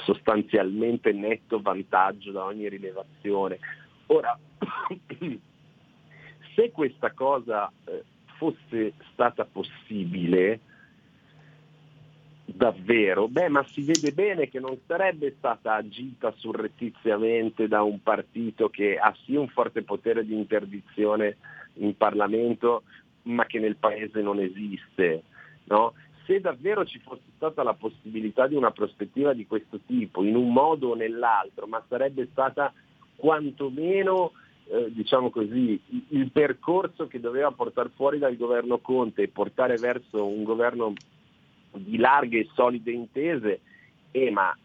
sostanzialmente netto vantaggio da ogni rilevazione. Ora, <clears throat> se questa cosa eh, fosse stata possibile, davvero, beh, ma si vede bene che non sarebbe stata agita surrettiziamente da un partito che ha sì un forte potere di interdizione in Parlamento, ma che nel Paese non esiste. no? Se davvero ci fosse stata la possibilità di una prospettiva di questo tipo, in un modo o nell'altro, ma sarebbe stata quantomeno eh, diciamo così, il- percorso che doveva portare fuori dal governo Conte e portare verso un governo di larghe e solide intese, eh, ma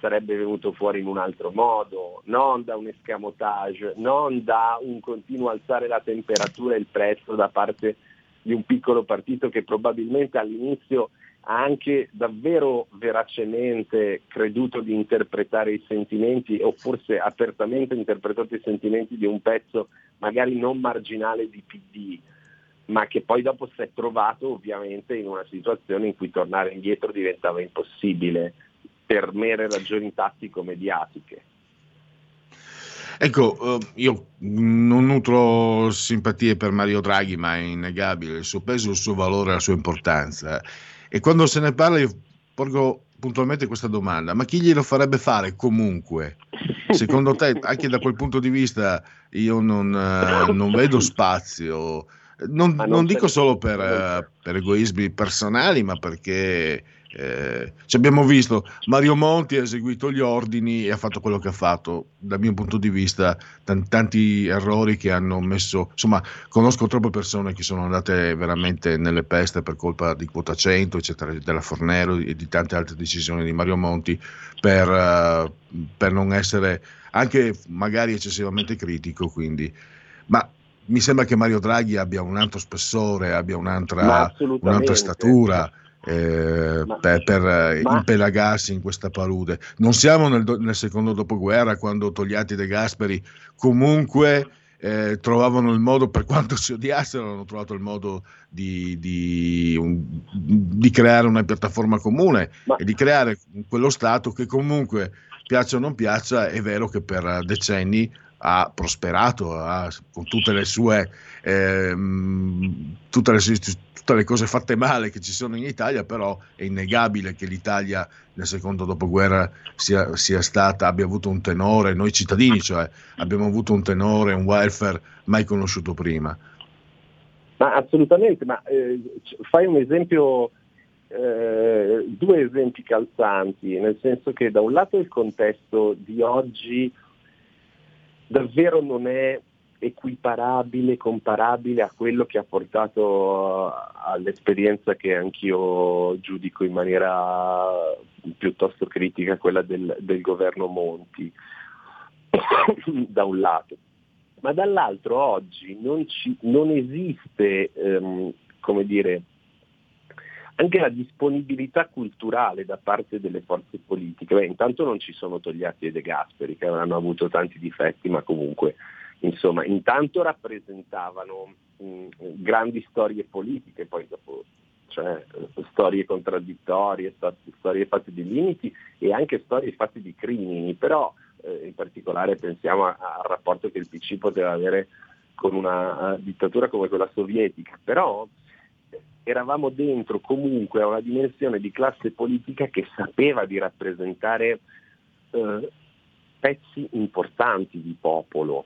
sarebbe venuto fuori in un altro modo, non da un escamotage, non da un continuo alzare la temperatura e il prezzo da parte di un piccolo partito che probabilmente all'inizio ha anche davvero veracemente creduto di interpretare i sentimenti o forse apertamente interpretato i sentimenti di un pezzo magari non marginale di PD, ma che poi dopo si è trovato ovviamente in una situazione in cui tornare indietro diventava impossibile per mere ragioni tattico-mediatiche. Ecco, eh, io non nutro simpatie per Mario Draghi, ma è innegabile il suo peso, il suo valore, la sua importanza. E quando se ne parla io porgo puntualmente questa domanda, ma chi glielo farebbe fare comunque? <laughs> Secondo te, anche da quel punto di vista, ci non, eh, non vedo spazio. Non, non non dico per- solo per, eh, per egoismi personali, ma perché eh, ci abbiamo visto Mario Monti ha eseguito gli ordini e ha fatto quello che ha fatto. Dal mio punto di vista, tan- tanti errori che hanno messo. Insomma, conosco troppe persone che sono andate veramente nelle peste per colpa di quota 100, eccetera, della Fornero e di tante altre decisioni di Mario Monti per, eh, per non essere anche magari eccessivamente critico. Quindi, ma mi sembra che Mario Draghi abbia un altro spessore, abbia Ma un'altra, un'altra statura eh, Ma- per, per, eh, ma- impelagarsi in questa palude. Non siamo nel, do- nel secondo dopoguerra quando Togliatti De Gasperi comunque eh, trovavano il modo, per quanto si odiassero, hanno trovato il modo di, di, un- di creare una piattaforma comune e di creare quello Stato che comunque, piaccia o non piaccia, è vero che per decenni ha prosperato ha- con tutte le sue ehm, tutte, le, tutte le cose fatte male che ci sono in Italia, però è innegabile che l'Italia nel secondo dopoguerra sia, sia stata, abbia avuto un tenore, noi cittadini cioè, abbiamo avuto un tenore, un welfare mai conosciuto prima. Ma assolutamente, ma eh, fai un esempio, eh, due esempi calzanti, nel senso che da un lato il contesto di oggi davvero non è equiparabile, comparabile a quello che ha portato uh, all'esperienza che anch'io giudico in maniera piuttosto critica, quella del, del governo Monti, <coughs> da un lato. Ma dall'altro oggi non, ci- non esiste, ehm, come dire, anche la disponibilità culturale da parte delle forze politiche. Beh, intanto non ci sono Togliatti e De Gasperi, che avranno avuto tanti difetti, ma comunque, insomma, intanto rappresentavano mh, grandi storie politiche, poi dopo cioè, eh, storie contraddittorie, sto- storie fatte di limiti e anche storie fatte di crimini, però eh, in particolare pensiamo a- al rapporto che il PC poteva avere con una eh, dittatura come quella sovietica, però eravamo dentro comunque a una dimensione di classe politica che sapeva di rappresentare eh, pezzi importanti di popolo.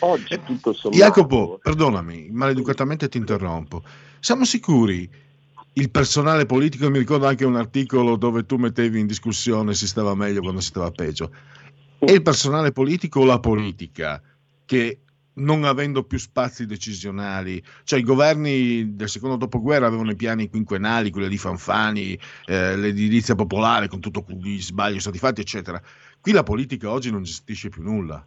Oggi tutto sommato... Jacopo, perdonami, maleducatamente ti interrompo. Siamo sicuri il personale politico, mi ricordo anche un articolo dove tu mettevi in discussione si stava meglio quando si stava peggio, è il personale politico o la politica che non avendo più spazi decisionali, cioè i governi del secondo dopoguerra avevano i piani quinquennali, quelli di Fanfani, eh, l'edilizia popolare con tutti gli sbagli stati fatti, eccetera. Qui la politica oggi non gestisce più nulla.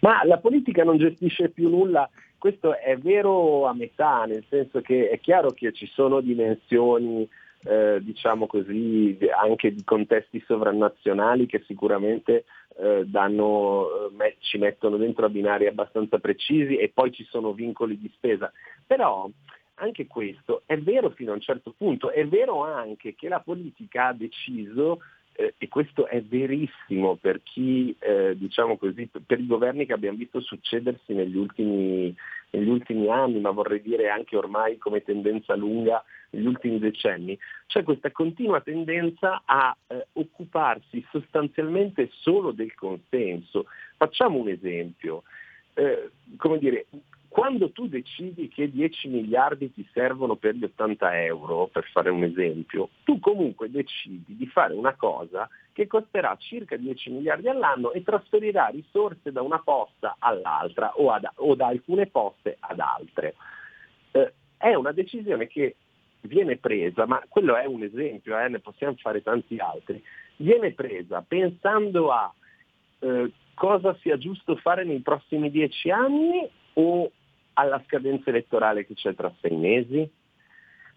Ma la politica non gestisce più nulla, questo è vero a metà, nel senso che è chiaro che ci sono dimensioni, eh, diciamo così, anche di contesti sovranazionali che sicuramente eh, danno, eh, ci mettono dentro a binari abbastanza precisi e poi ci sono vincoli di spesa. Però anche questo è vero fino a un certo punto, è vero anche che la politica ha deciso eh, e questo è verissimo per chi, eh, diciamo così, per i governi che abbiamo visto succedersi negli ultimi, negli ultimi anni, ma vorrei dire anche ormai come tendenza lunga negli ultimi decenni, c'è questa continua tendenza a eh, occuparsi sostanzialmente solo del consenso. Facciamo un esempio. Eh, come dire, quando tu decidi che 10 miliardi ti servono per gli 80 euro, per fare un esempio, tu comunque decidi di fare una cosa che costerà circa 10 miliardi all'anno e trasferirà risorse da una posta all'altra o, ad- o da alcune poste ad altre. Eh, è una decisione che viene presa, ma quello è un esempio, eh, ne possiamo fare tanti altri, viene presa pensando a eh, cosa sia giusto fare nei prossimi dieci anni o alla scadenza elettorale che c'è tra sei mesi?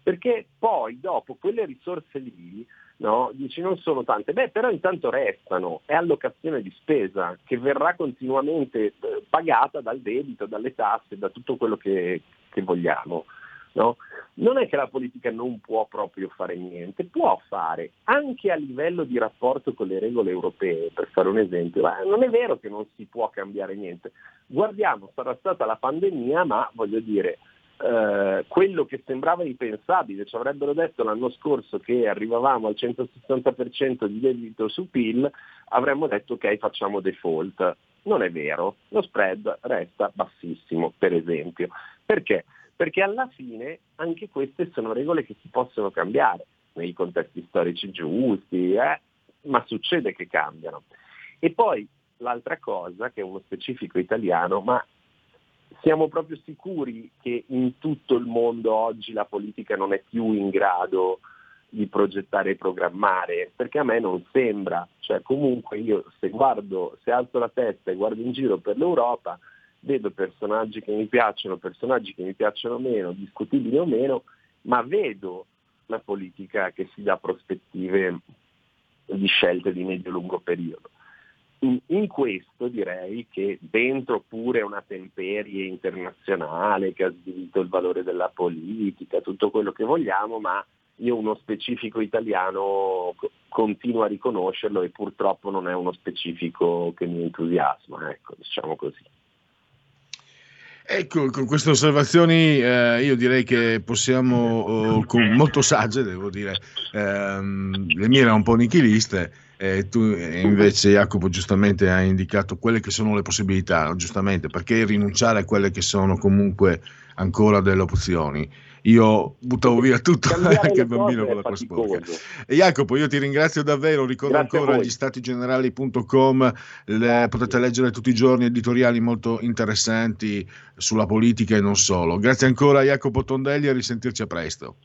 Perché poi dopo quelle risorse lì, no, dici non sono tante, beh però intanto restano, è allocazione di spesa che verrà continuamente eh, pagata dal debito, dalle tasse, da tutto quello che, che vogliamo. No? Non è che la politica non può proprio fare niente, può fare anche a livello di rapporto con le regole europee, per fare un esempio. Eh, non è vero che non si può cambiare niente. Guardiamo, sarà stata la pandemia, ma voglio dire, eh, quello che sembrava impensabile, ci avrebbero detto l'anno scorso che arrivavamo al 160% di debito su PIL, avremmo detto ok facciamo default. Non è vero, lo spread resta bassissimo, per esempio. Perché? Perché alla fine anche queste sono regole che si possono cambiare nei contesti storici giusti, eh? ma succede che cambiano. E poi l'altra cosa, che è uno specifico italiano, ma siamo proprio sicuri che in tutto il mondo oggi la politica non è più in grado di progettare e programmare, perché a me non sembra, cioè comunque io se guardo, se alzo la testa e guardo in giro per l'Europa, vedo personaggi che mi piacciono, personaggi che mi piacciono meno, discutibili o meno, ma vedo la politica che si dà prospettive di scelte di medio-lungo periodo. In, in, questo direi che dentro pure una temperie internazionale che ha svilito il valore della politica, tutto quello che vogliamo, ma io uno specifico italiano continuo a riconoscerlo e purtroppo non è uno specifico che mi entusiasma, ecco, diciamo così. Ecco, con queste osservazioni eh, io direi che possiamo, oh, molto sagge, devo dire, ehm, le mie erano un po' nichiliste, e tu invece Jacopo giustamente hai indicato quelle che sono le possibilità, giustamente, perché rinunciare a quelle che sono comunque ancora delle opzioni. Io buttavo via tutto, <laughs> anche il bambino con l'acqua sporca. E Jacopo, io ti ringrazio davvero, ricordo Grazie ancora gli statigenerali.com, le, potete leggere tutti i giorni editoriali molto interessanti sulla politica e non solo. Grazie ancora Jacopo Tondelli e risentirci a presto.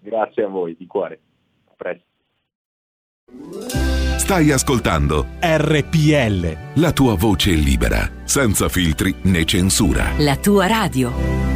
Grazie a voi, di cuore. A presto. Stai ascoltando RPL. La tua voce libera, senza filtri né censura. La tua radio.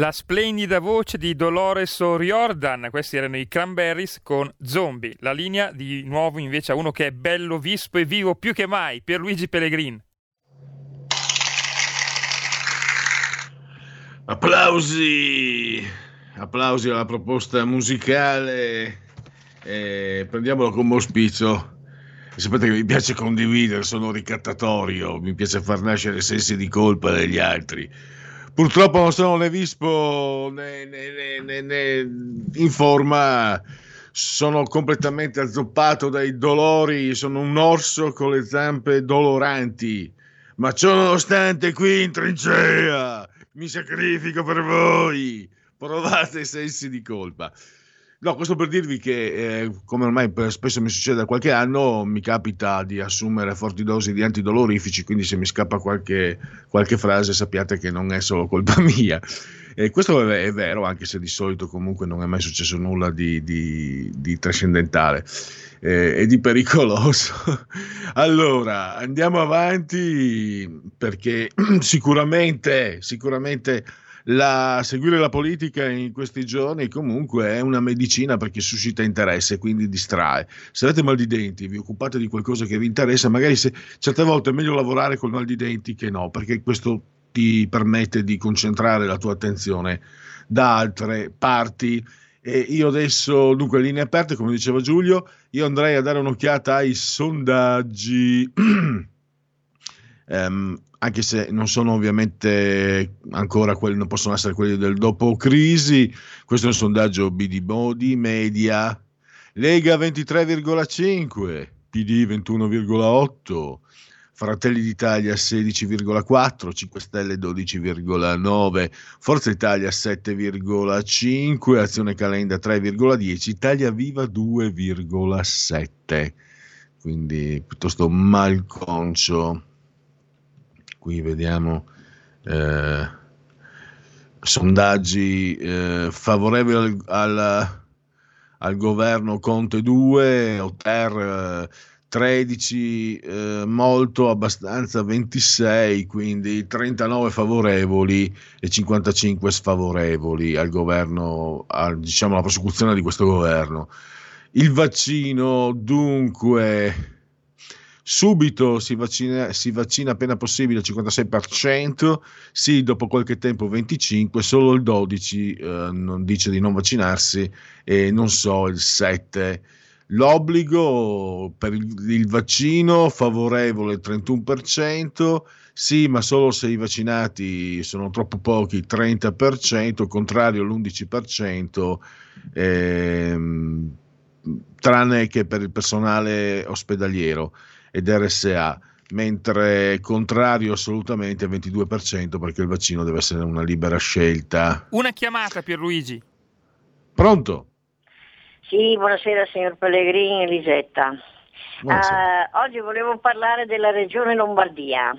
La splendida voce di Dolores O'Riordan, questi erano i Cranberries con Zombie, la linea di nuovo invece a uno che è bello, vispo e vivo più che mai, Pierluigi Pellegrin. Applausi, applausi alla proposta musicale. Eh, prendiamolo come auspicio. Sapete che mi piace condividere, sono ricattatorio, mi piace far nascere sensi di colpa degli altri. Purtroppo non sono né vispo né, né- né- né- in forma, sono completamente azzoppato dai dolori, sono un orso con le zampe doloranti, ma ciò nonostante qui in trincea mi sacrifico per voi, provate sensi di colpa. No, questo per dirvi che, eh, come ormai spesso mi succede da qualche anno, mi capita di assumere forti dosi di antidolorifici, quindi se mi scappa qualche, qualche frase sappiate che non è solo colpa <laughs> mia. E questo è, è vero, anche se di solito comunque non è mai successo nulla di, di- di trascendentale eh, e di pericoloso. <laughs> allora, andiamo avanti perché <clears throat> sicuramente, sicuramente la- seguire la politica in questi giorni comunque è una medicina perché suscita interesse, quindi distrae. Se avete mal di denti, vi occupate di qualcosa che vi interessa, magari se, certe volte è meglio lavorare col mal di denti che no, perché questo ti permette di concentrare la tua attenzione da altre parti. E io adesso, dunque, linee aperte, come diceva Giulio, io andrei a dare un'occhiata ai sondaggi. <clears throat> Ehm, anche se non sono ovviamente ancora quelli, non possono essere quelli del dopo crisi. Questo è un sondaggio BD Body Media. Lega 23,5, PD 21,8, Fratelli d'Italia 16,4, 5 Stelle 12,9, Forza Italia 7,5, Azione Calenda 3,10, Italia Viva 2,7. Quindi piuttosto malconcio. Qui vediamo eh, sondaggi eh, favorevoli al, al- al governo Conte 2, Otter eh, 13, eh, molto, abbastanza 26, quindi 39 favorevoli e 55 sfavorevoli al governo, al- diciamo alla prosecuzione di questo governo. Il vaccino dunque subito si vaccina, si vaccina appena possibile il 56%, sì dopo qualche tempo 25%, solo il 12% eh, dice di non vaccinarsi e non so il 7%. L'obbligo per il, il vaccino favorevole il 31%, sì, ma solo se i vaccinati sono troppo pochi, il 30%, contrario l'11%, ehm, tranne che per il personale ospedaliero ed RSA, mentre contrario assolutamente al 22% perché il vaccino deve essere una libera scelta. Una chiamata Pierluigi. Pronto? Sì, buonasera signor Pellegrini, Elisetta. Buonasera. Eh, oggi volevo parlare della regione Lombardia.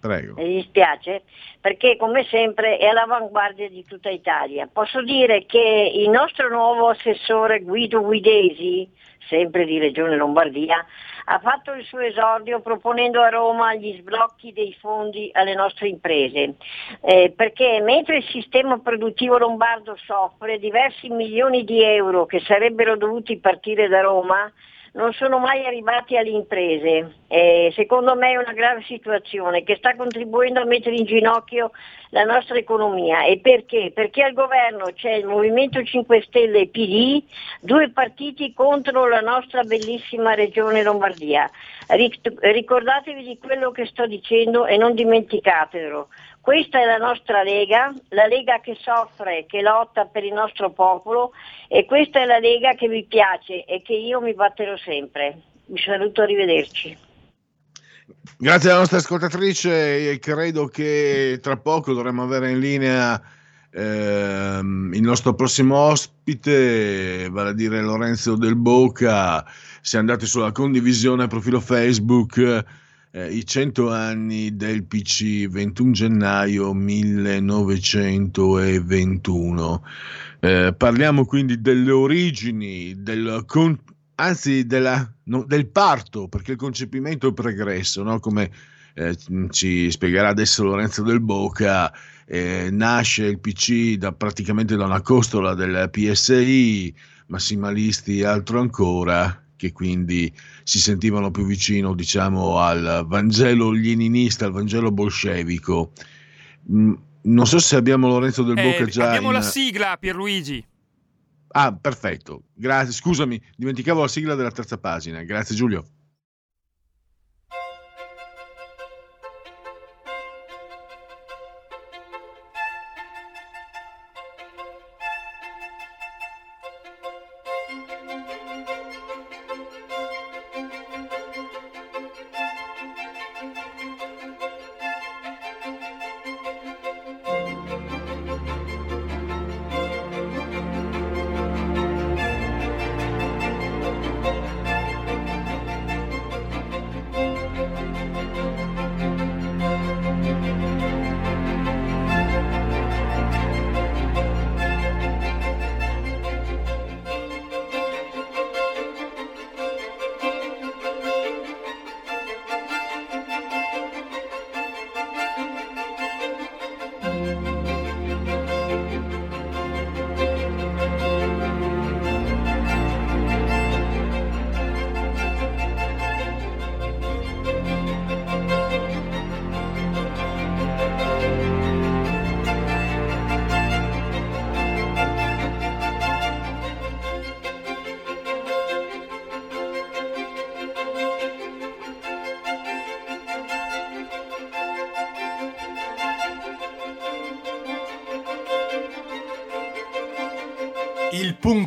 Prego. Mi dispiace perché come sempre è all'avanguardia di tutta Italia. Posso dire che il nostro nuovo assessore Guido Guidesi, sempre di Regione Lombardia, ha fatto il suo esordio proponendo a Roma gli sblocchi dei fondi alle nostre imprese, Eh, perché mentre il sistema produttivo lombardo soffre diversi milioni di euro che sarebbero dovuti partire da Roma, non sono mai arrivati alle imprese. Eh, secondo me è una grave situazione che sta contribuendo a mettere in ginocchio la nostra economia. E perché? Perché al governo c'è il Movimento 5 Stelle e PD, due partiti contro la nostra bellissima regione Lombardia. Ric- ricordatevi di quello che sto dicendo e non dimenticatelo. Questa è la nostra Lega, la Lega che soffre, che lotta per il nostro popolo e questa è la Lega che vi piace e che io mi batterò sempre. Vi saluto, arrivederci. Grazie alla nostra ascoltatrice, e credo che tra poco dovremo avere in linea ehm, il nostro prossimo ospite, vale a dire Lorenzo Del Boca. Se andate sulla condivisione profilo Facebook, eh, i 100 anni del PC, 21 gennaio 1921. Eh, parliamo quindi delle origini, del con- anzi della- no, del parto, perché il concepimento è pregresso, no? come eh, ci spiegherà adesso Lorenzo Del Boca, eh, nasce il PC da, praticamente da una costola del PSI, massimalisti e altro ancora, che quindi si sentivano più vicino, diciamo, al Vangelo leninista, al Vangelo bolscevico. Mm, non so se abbiamo Lorenzo del Bocca Eh, già abbiamo in- la sigla, Pierluigi. Ah, perfetto. Grazie. Scusami, dimenticavo la sigla della terza pagina. Grazie Giulio.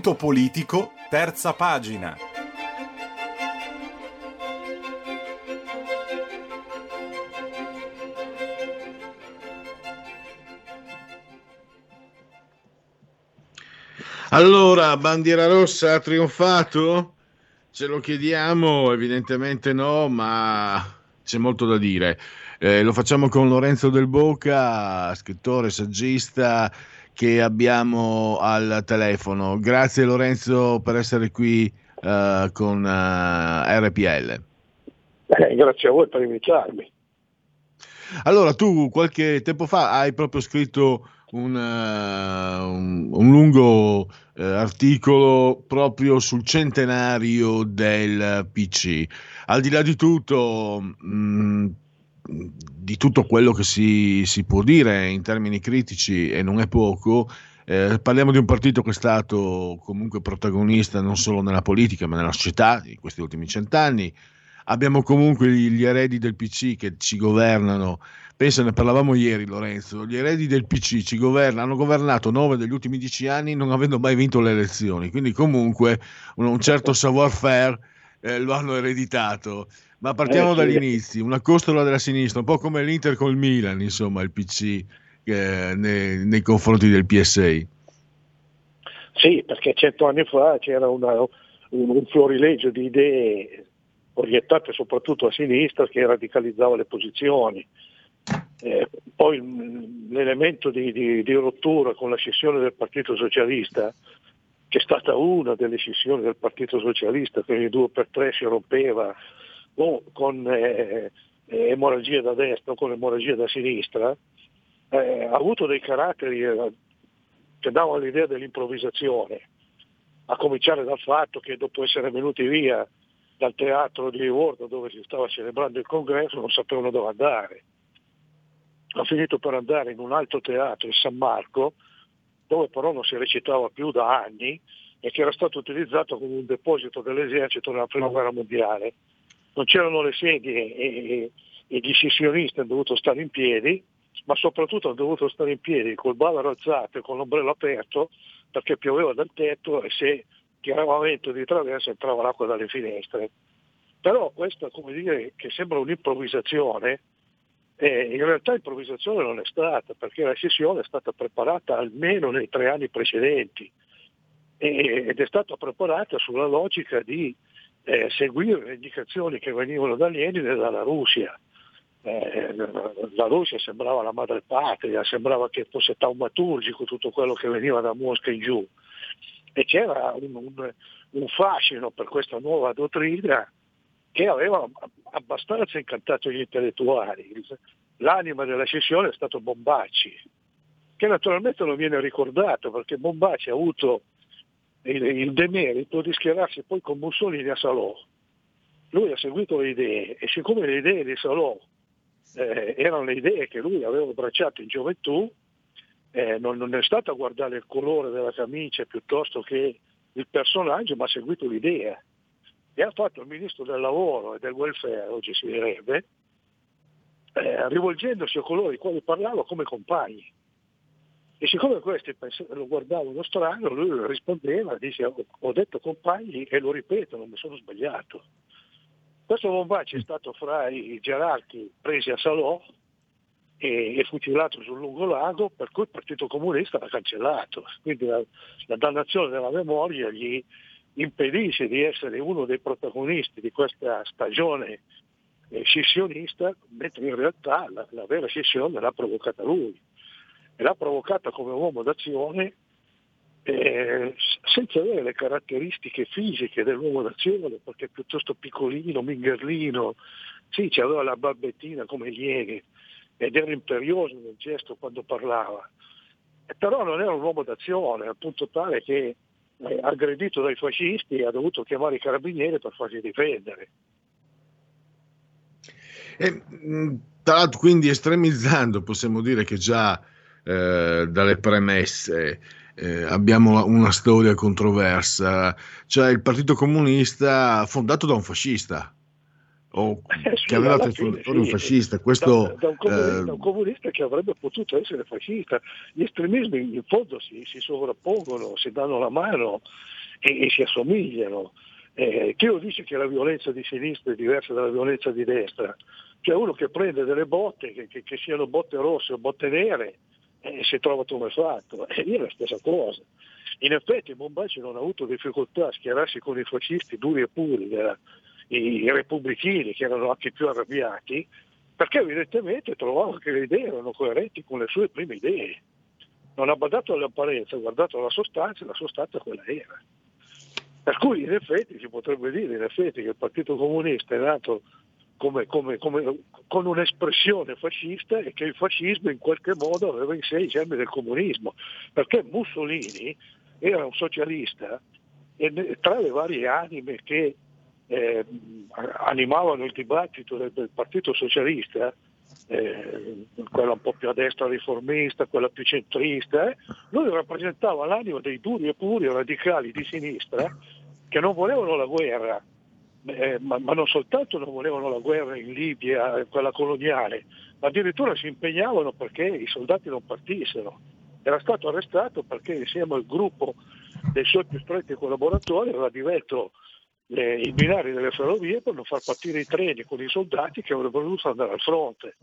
Punto politico, terza pagina. Allora, bandiera rossa ha trionfato? Ce lo chiediamo? Evidentemente no, ma c'è molto da dire. Eh, lo facciamo con Lorenzo Del Boca, scrittore, saggista che abbiamo al telefono. Grazie Lorenzo per essere qui eh, con eh, RPL. Eh, grazie a voi per invitarmi. Allora, tu qualche tempo fa hai proprio scritto un, eh, un- un lungo eh, articolo proprio sul centenario del PC. Al di là di tutto, mh, di tutto quello che si, si può dire in termini critici, e non è poco, eh, parliamo di un partito che è stato comunque protagonista non solo nella politica, ma nella società in questi ultimi cent'anni. Abbiamo comunque gli, eredi del PC che ci governano. Pensa, ne parlavamo ieri, Lorenzo. Gli eredi del PC ci governano, hanno governato nove degli ultimi dieci anni non avendo mai vinto le elezioni. Quindi, comunque, un, un certo savoir-faire eh, lo hanno ereditato. Ma partiamo Eh, sì. dagli inizi. Una costola della sinistra, un po' come l'Inter col Milan, insomma, il PC eh, nei, nei confronti del PSI. Sì, perché cento anni fa c'era una- un, un florilegio di idee orientate soprattutto a sinistra che radicalizzava le posizioni. Eh, poi l'elemento di, di- di rottura con la scissione del Partito Socialista, che è stata una delle scissioni del Partito Socialista, che ogni due per tre si rompeva o con eh, eh, emorragia da destra o con emorragia da sinistra, eh, ha avuto dei caratteri eh, che davano l'idea dell'improvvisazione, a cominciare dal fatto che dopo essere venuti via dal teatro di Livorno dove si stava celebrando il congresso non sapevano dove andare. Ha finito per andare in un altro teatro, il San Marco, dove però non si recitava più da anni e che era stato utilizzato come un deposito dell'esercito nella prima guerra mondiale. Non c'erano le sedie e, e- e gli scissionisti hanno dovuto stare in piedi, ma soprattutto hanno dovuto stare in piedi col bavero alzato e con l'ombrello aperto perché pioveva dal tetto e se tirava vento di traverso entrava l'acqua dalle finestre. Però questa, come dire, che sembra un'improvvisazione, eh, in realtà improvvisazione non è stata, perché la scissione è stata preparata almeno nei tre anni precedenti ed è stata preparata sulla logica di eh, seguire le indicazioni che venivano da Lenin e dalla Russia. Eh, la Russia sembrava la madre patria, sembrava che fosse taumaturgico tutto quello che veniva da Mosca in giù e c'era un, un- un fascino per questa nuova dottrina che aveva abbastanza incantato gli intellettuali. L'anima della scissione è stato Bombacci, che naturalmente non viene ricordato perché Bombaci ha avuto il, il demerito di schierarsi poi con Mussolini a Salò. Lui ha seguito le idee e siccome le idee di Salò eh, erano le idee che lui aveva abbracciato in gioventù, eh, non, non è stato a guardare il colore della camicia piuttosto che il personaggio, ma ha seguito l'idea. E ha fatto il ministro del lavoro e del welfare, oggi si direbbe, eh, rivolgendosi a coloro i quali parlava come compagni. E siccome questi lo guardavano strano, lui rispondeva, dice ho detto compagni e lo ripeto, non mi sono sbagliato. Questo Bombaci è stato fra i gerarchi presi a Salò e, e fucilato sul lungo lago, per cui il Partito Comunista l'ha cancellato. Quindi la, la dannazione della memoria gli impedisce di essere uno dei protagonisti di questa stagione eh, scissionista, mentre in realtà la, la vera scissione l'ha provocata lui. E l'ha provocata come uomo d'azione eh, senza avere le caratteristiche fisiche dell'uomo d'azione, perché è piuttosto piccolino, mingherlino, sì, aveva la barbettina come ieri ed era imperioso nel gesto quando parlava, però non era un uomo d'azione, al punto tale che eh, aggredito dai fascisti ha dovuto chiamare i carabinieri per farsi difendere. E, l'altro, quindi estremizzando, possiamo dire che già eh, dalle premesse eh, abbiamo una storia controversa, cioè il Partito Comunista fondato da un fascista. O Eh sì, che aveva tra i fondatori un fascista, questo da, da un comunista, eh, da un comunista che avrebbe potuto essere fascista. Gli estremismi in fondo si, si sovrappongono, si danno la mano e, e si assomigliano. Eh, chi lo dice che la violenza di sinistra è diversa dalla violenza di destra? Cioè uno che prende delle botte, che, che- che siano botte rosse o botte nere, e si trova tumefatto. E <laughs> lì è la stessa cosa. In effetti Bombaci non ha avuto difficoltà a schierarsi con i fascisti duri e puri, era- i, repubblichini che erano anche più arrabbiati, perché evidentemente trovava che le idee erano coerenti con le sue prime idee. Non ha badato all'apparenza, ha guardato la sostanza e la sostanza quella era. Per cui in effetti si potrebbe dire effetti che il Partito Comunista è nato come- come- come- con un'espressione fascista e che il fascismo in qualche modo aveva in sé i germi del comunismo, perché Mussolini era un socialista e tra le varie anime che eh, animavano il dibattito del, del Partito Socialista, eh, quella un po' più a destra riformista, quella più centrista, eh, lui rappresentava l'anima dei duri e puri radicali di sinistra che non volevano la guerra, eh, ma, ma non soltanto non volevano la guerra in Libia, eh, quella coloniale, ma addirittura si impegnavano perché i soldati non partissero. Era stato arrestato perché insieme al gruppo dei suoi più stretti collaboratori aveva diretto eh, i binari delle ferrovie per non far partire i treni con i soldati che avrebbero dovuto andare al fronte.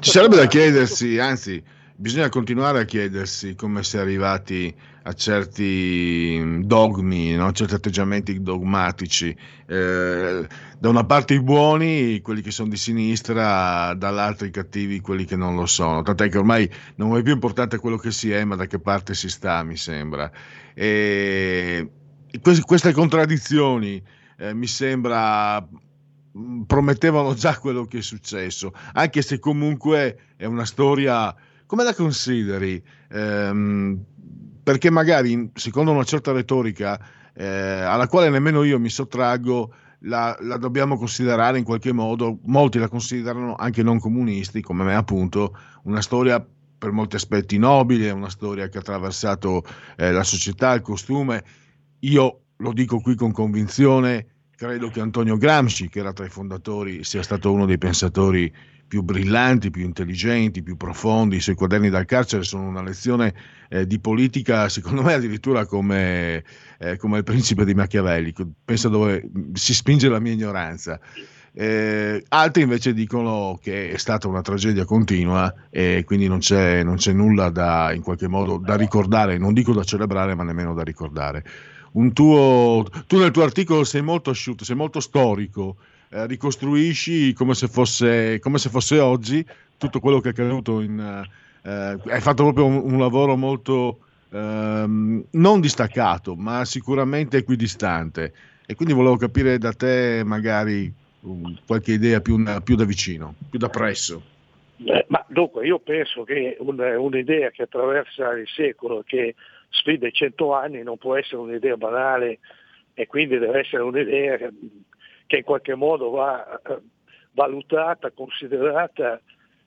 Ci sarebbe da chiedersi, anzi, bisogna continuare a chiedersi come si è arrivati a certi dogmi, no? certi atteggiamenti dogmatici. Eh, da una parte i buoni, quelli che sono di sinistra, dall'altra i cattivi, quelli che non lo sono. Tant'è che ormai non è più importante quello che si è, ma da che parte si sta, mi sembra. E queste, contraddizioni eh, mi sembra mh, promettevano già quello che è successo, anche se comunque è una storia, come la consideri? Ehm, perché magari, secondo una certa retorica, eh, alla quale nemmeno io mi sottraggo, la, la dobbiamo considerare in qualche modo, molti la considerano anche non comunisti, come me appunto, una storia per molti aspetti nobile, una storia che ha attraversato eh, la società, il costume. Io lo dico qui con convinzione, credo che Antonio Gramsci, che era tra i fondatori, sia stato uno dei pensatori più brillanti, più intelligenti, più profondi. I suoi quaderni dal carcere sono una lezione eh, di politica, secondo me addirittura come, eh, come il principe di Machiavelli. Penso dove si spinge la mia ignoranza. Eh, altri invece dicono che è stata una tragedia continua e quindi non c'è, non c'è nulla da, in qualche modo da ricordare, non dico da celebrare, ma nemmeno da ricordare. Tuo, tu nel tuo articolo sei molto asciutto, sei molto storico, eh, ricostruisci come se, fosse, come se fosse oggi tutto quello che è accaduto in, eh, hai fatto proprio un, un lavoro molto ehm, non distaccato ma sicuramente equidistante. E quindi volevo capire da te magari um, qualche idea più, più da vicino più da presso. Eh, ma dunque io penso che un- un'idea che attraversa il secolo, che sfida i cento anni, non può essere un'idea banale e quindi deve essere un'idea che, in qualche modo va eh, valutata, considerata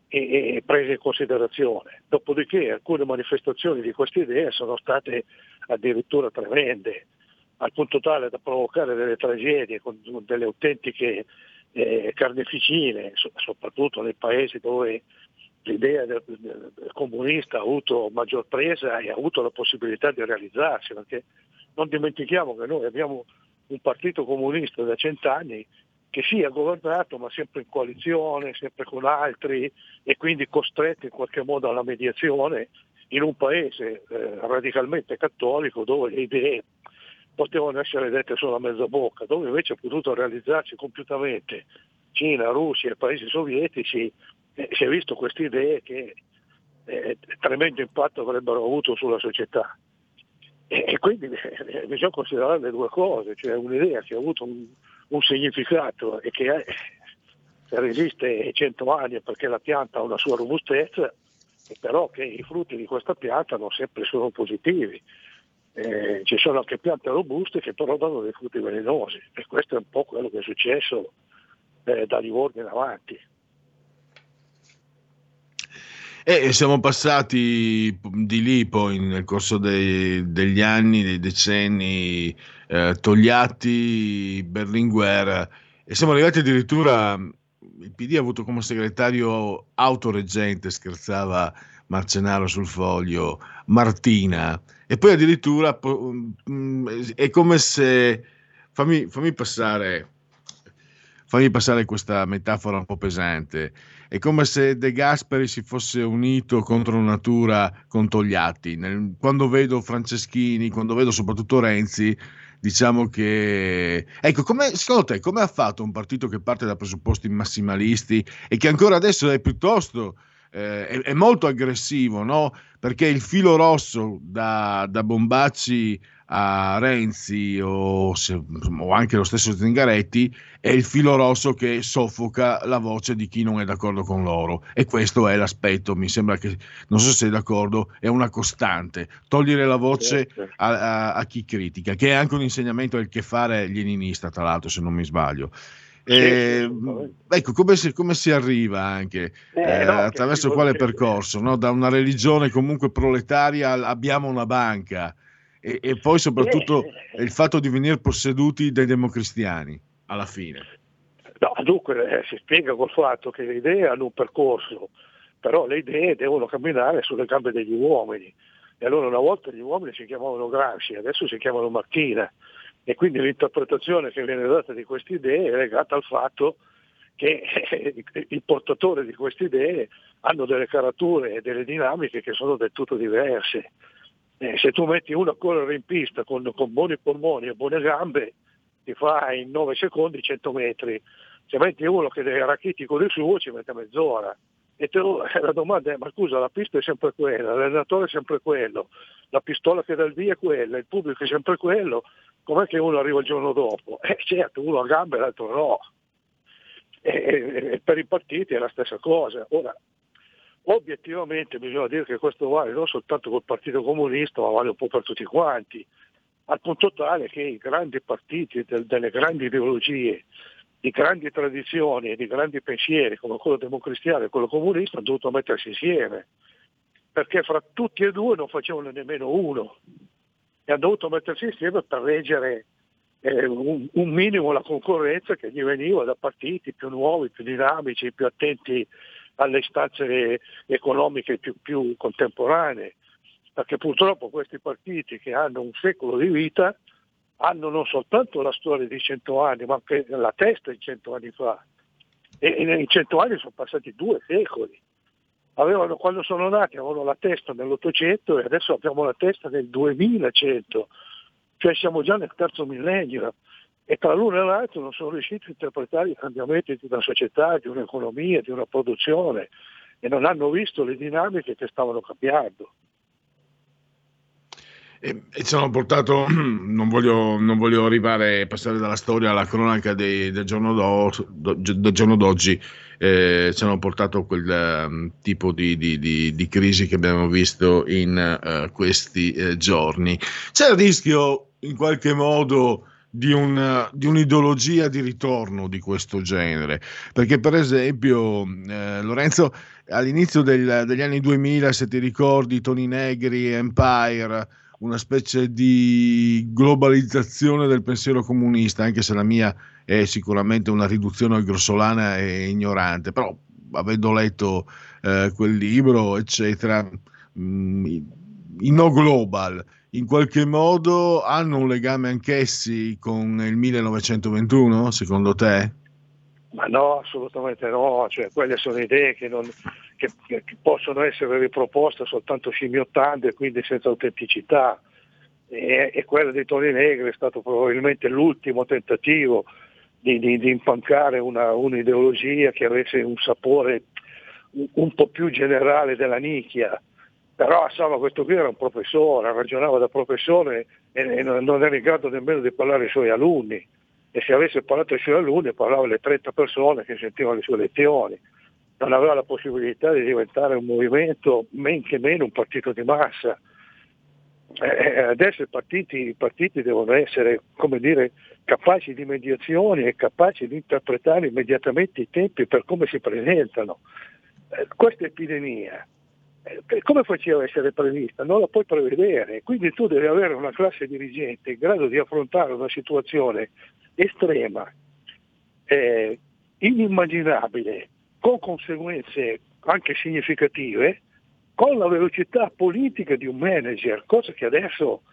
e, e presa in considerazione. Dopodiché alcune manifestazioni di queste idee sono state addirittura tremende, al punto tale da provocare delle tragedie con delle autentiche eh, carneficine, so- soprattutto nei paesi dove l'idea del, del- del comunista ha avuto maggior presa e ha avuto la possibilità di realizzarsi, perché non dimentichiamo che noi abbiamo un partito comunista da cent'anni che sì ha governato ma sempre in coalizione, sempre con altri e quindi costretto in qualche modo alla mediazione in un paese eh, radicalmente cattolico dove le idee potevano essere dette solo a mezza bocca, dove invece ha potuto realizzarsi compiutamente Cina, Russia e paesi sovietici, eh, si è visto queste idee che eh, tremendo impatto avrebbero avuto sulla società. E, quindi eh, bisogna considerare le due cose, cioè un'idea che ha avuto un, un significato e che è- resiste cento anni perché la pianta ha una sua robustezza, però che i frutti di questa pianta non sempre sono positivi. Eh, ci sono anche piante robuste che però danno dei frutti velenosi e questo è un po' quello che è successo eh, da Livorno in avanti. E siamo passati di lì poi nel corso dei- degli anni, dei decenni, eh, Togliatti, Berlinguer e siamo arrivati addirittura, il PD ha avuto come segretario autoreggente, scherzava Marcenaro sul foglio, Martina e poi addirittura mm, è come se, fammi, fammi passare fammi passare questa metafora un po' pesante. È come se De Gasperi si fosse unito contro natura con Togliatti. Nel- quando vedo Franceschini, quando vedo soprattutto Renzi, diciamo che... Ecco, come, secondo te, come ha fatto un partito che parte da presupposti massimalisti e che ancora adesso è piuttosto... eh, è, è molto aggressivo, no? Perché il filo rosso da, da Bombacci a Renzi o, se- o anche lo stesso Zingaretti è il filo rosso che soffoca la voce di chi non è d'accordo con loro e questo è l'aspetto, mi sembra che, non so se sei d'accordo, è una costante, togliere la voce Certo. a, a- a chi critica, che è anche un insegnamento del che fare leninista, tra l'altro, se non mi sbaglio. Eh, ecco, come si, come si arriva anche Eh, eh, no, attraverso quale percorso? no? Da una religione comunque proletaria abbiamo una banca e, e poi soprattutto Eh, il fatto di venire posseduti dai democristiani alla fine. No, dunque eh, si spiega col fatto che le idee hanno un percorso, però le idee devono camminare sulle gambe degli uomini. E allora una volta gli uomini si chiamavano Gramsci, adesso si chiamano Martina. E quindi l'interpretazione che viene data di queste idee è legata al fatto che eh, il portatore di queste idee hanno delle carature e delle dinamiche che sono del tutto diverse. Eh, se tu metti uno a correre in pista con, con buoni polmoni e buone gambe, ti fa in 9 secondi 100 metri. Se metti uno che è rachitico di suo, ci mette mezz'ora. E lo- <laughs> la domanda è, ma scusa, la pista è sempre quella, l'allenatore è sempre quello, la pistola che dà il via è quella, il pubblico è sempre quello, com'è che uno arriva il giorno dopo? Eh certo, uno a gambe e l'altro no. E, e- e per i partiti è la stessa cosa. Ora, obiettivamente bisogna dire che questo vale non soltanto col Partito Comunista, ma vale un po' per tutti quanti, al punto tale che i grandi partiti del- delle grandi ideologie, di grandi tradizioni e di grandi pensieri come quello democristiano e quello comunista hanno dovuto mettersi insieme, perché fra tutti e due non facevano nemmeno uno. E hanno dovuto mettersi insieme per reggere eh, un, un minimo la concorrenza che gli veniva da partiti più nuovi, più dinamici, più attenti alle istanze economiche più, più contemporanee, perché purtroppo questi partiti che hanno un secolo di vita hanno non soltanto la storia di cento anni, ma anche la testa di cento anni fa. E, in cento anni sono passati due secoli. Avevano, quando sono nati avevano la testa nell'Ottocento e adesso abbiamo la testa nel 2100, cioè siamo già nel terzo millennio e tra l'uno e l'altro non sono riusciti a interpretare i cambiamenti di una società, di un'economia, di una produzione e non hanno visto le dinamiche che stavano cambiando. E, e ci hanno portato, <clears throat> non voglio, non voglio arrivare a passare dalla storia alla cronaca dei- del, giorno do- do- del giorno d'oggi, eh, ci hanno portato quel ehm, tipo di, di- di- di crisi che abbiamo visto in eh, questi eh, giorni. C'è il rischio in qualche modo di, un- di un'ideologia di ritorno di questo genere, perché per esempio eh, Lorenzo all'inizio del- degli anni 2000, se ti ricordi, Tony Negri, Empire, una specie di globalizzazione del pensiero comunista, anche se la mia è sicuramente una riduzione grossolana e ignorante, però avendo letto eh, quel libro, eccetera, mh, i no global in qualche modo hanno un legame anch'essi con il 1921, secondo te? Ma no, assolutamente no, cioè, quelle sono idee che, non- che- che possono essere riproposte soltanto scimmiottando e quindi senza autenticità. E, e quella di Tony Negri è stato probabilmente l'ultimo tentativo di, di- di impancare una- un'ideologia che avesse un sapore un, un po' più generale della nicchia. Però insomma questo qui era un professore, ragionava da professore e, e non era in grado nemmeno di parlare ai suoi alunni e se avesse parlato ai suoi alunni parlava alle 30 persone che sentivano le sue lezioni. Non aveva la possibilità di diventare un movimento, men che meno un partito di massa. Eh, adesso i partiti, i partiti devono essere, dire, capaci di mediazioni e capaci di interpretare immediatamente i tempi per come si presentano. Eh, questa epidemia, eh, come faceva a essere prevista? Non la puoi prevedere, quindi tu devi avere una classe dirigente in grado di affrontare una situazione estrema, eh, inimmaginabile, con conseguenze anche significative, con la velocità politica di un manager, cosa che adesso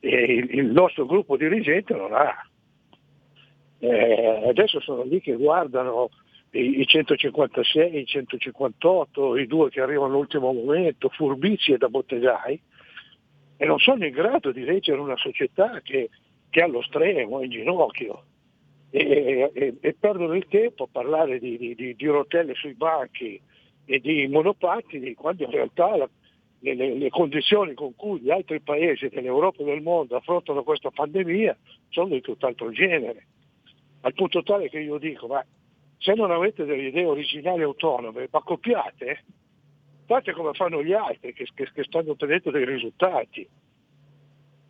eh, il, il nostro gruppo dirigente non ha. Eh, adesso sono lì che guardano i, i 156, i 158, i due che arrivano all'ultimo momento, furbizi e da bottegai, e non sono in grado di reggere una società che, che allo stremo, è in ginocchio. E, e- e perdono il tempo a parlare di, di- di- di rotelle sui banchi e di monopattini, quando in realtà la- le, le- le condizioni con cui gli altri paesi dell'Europa e del mondo affrontano questa pandemia sono di tutt'altro genere. Al punto tale che io dico, ma se non avete delle idee originali autonome, ma copiate, fate come fanno gli altri che, che- che stanno ottenendo dei risultati.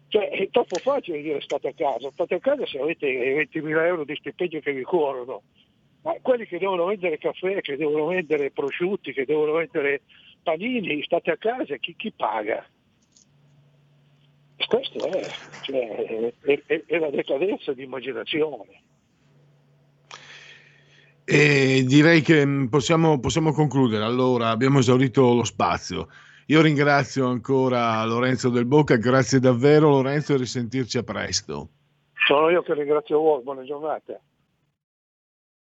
Cioè, è troppo facile dire state a casa, state a casa se avete 20.000 euro di stipendio che vi corrono, ma quelli che devono vendere caffè, che devono vendere prosciutti, che devono vendere panini, state a casa, chi, chi paga? Questo è, cioè, è- è- è la decadenza di immaginazione. E direi che mh, possiamo, possiamo concludere. Allora, abbiamo esaurito lo spazio. Io ringrazio ancora Lorenzo Del Bocca, grazie davvero Lorenzo e risentirci a presto. Sono io che ringrazio voi, buona giornata.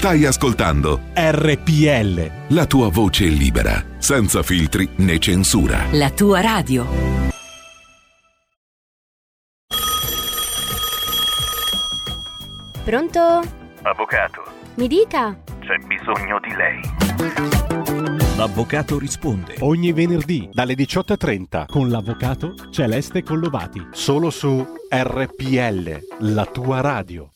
Stai ascoltando RPL. la tua voce libera, senza filtri né censura. La tua radio. Pronto? Avvocato, Mi dica. c'è bisogno di lei. L'avvocato risponde ogni venerdì dalle 18.30 con l'avvocato Celeste Collovati. Solo su RPL, la tua radio.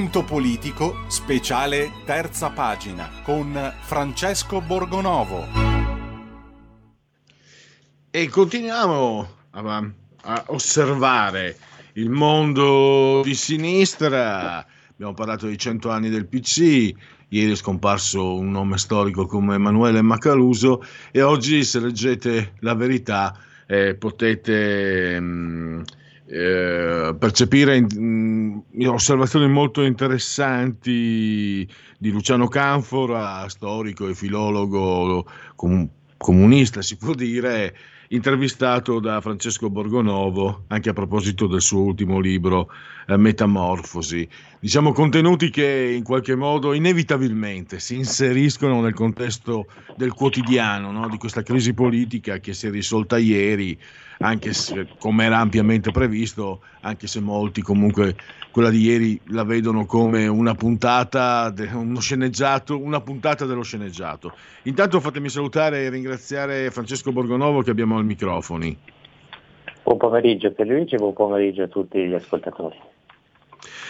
Punto politico, speciale terza pagina con Francesco Borgonovo. E continuiamo a, a osservare il mondo di sinistra. Abbiamo parlato dei cento anni del PC, ieri è scomparso un nome storico come Emanuele Macaluso e oggi se leggete la verità eh, potete mh, eh, percepire mh, osservazioni molto interessanti di Luciano Canfora, storico e filologo com- comunista si può dire, intervistato da Francesco Borgonovo anche a proposito del suo ultimo libro eh, Metamorfosi. Diciamo contenuti che in qualche modo inevitabilmente si inseriscono nel contesto del quotidiano, no? di questa crisi politica che si è risolta ieri, anche se come era ampiamente previsto, anche se molti comunque quella di ieri la vedono come una puntata, de- uno sceneggiato, una puntata dello sceneggiato. Intanto fatemi salutare e ringraziare Francesco Borgonovo che abbiamo ai microfoni. Buon pomeriggio Pierluigi e buon pomeriggio a tutti gli ascoltatori.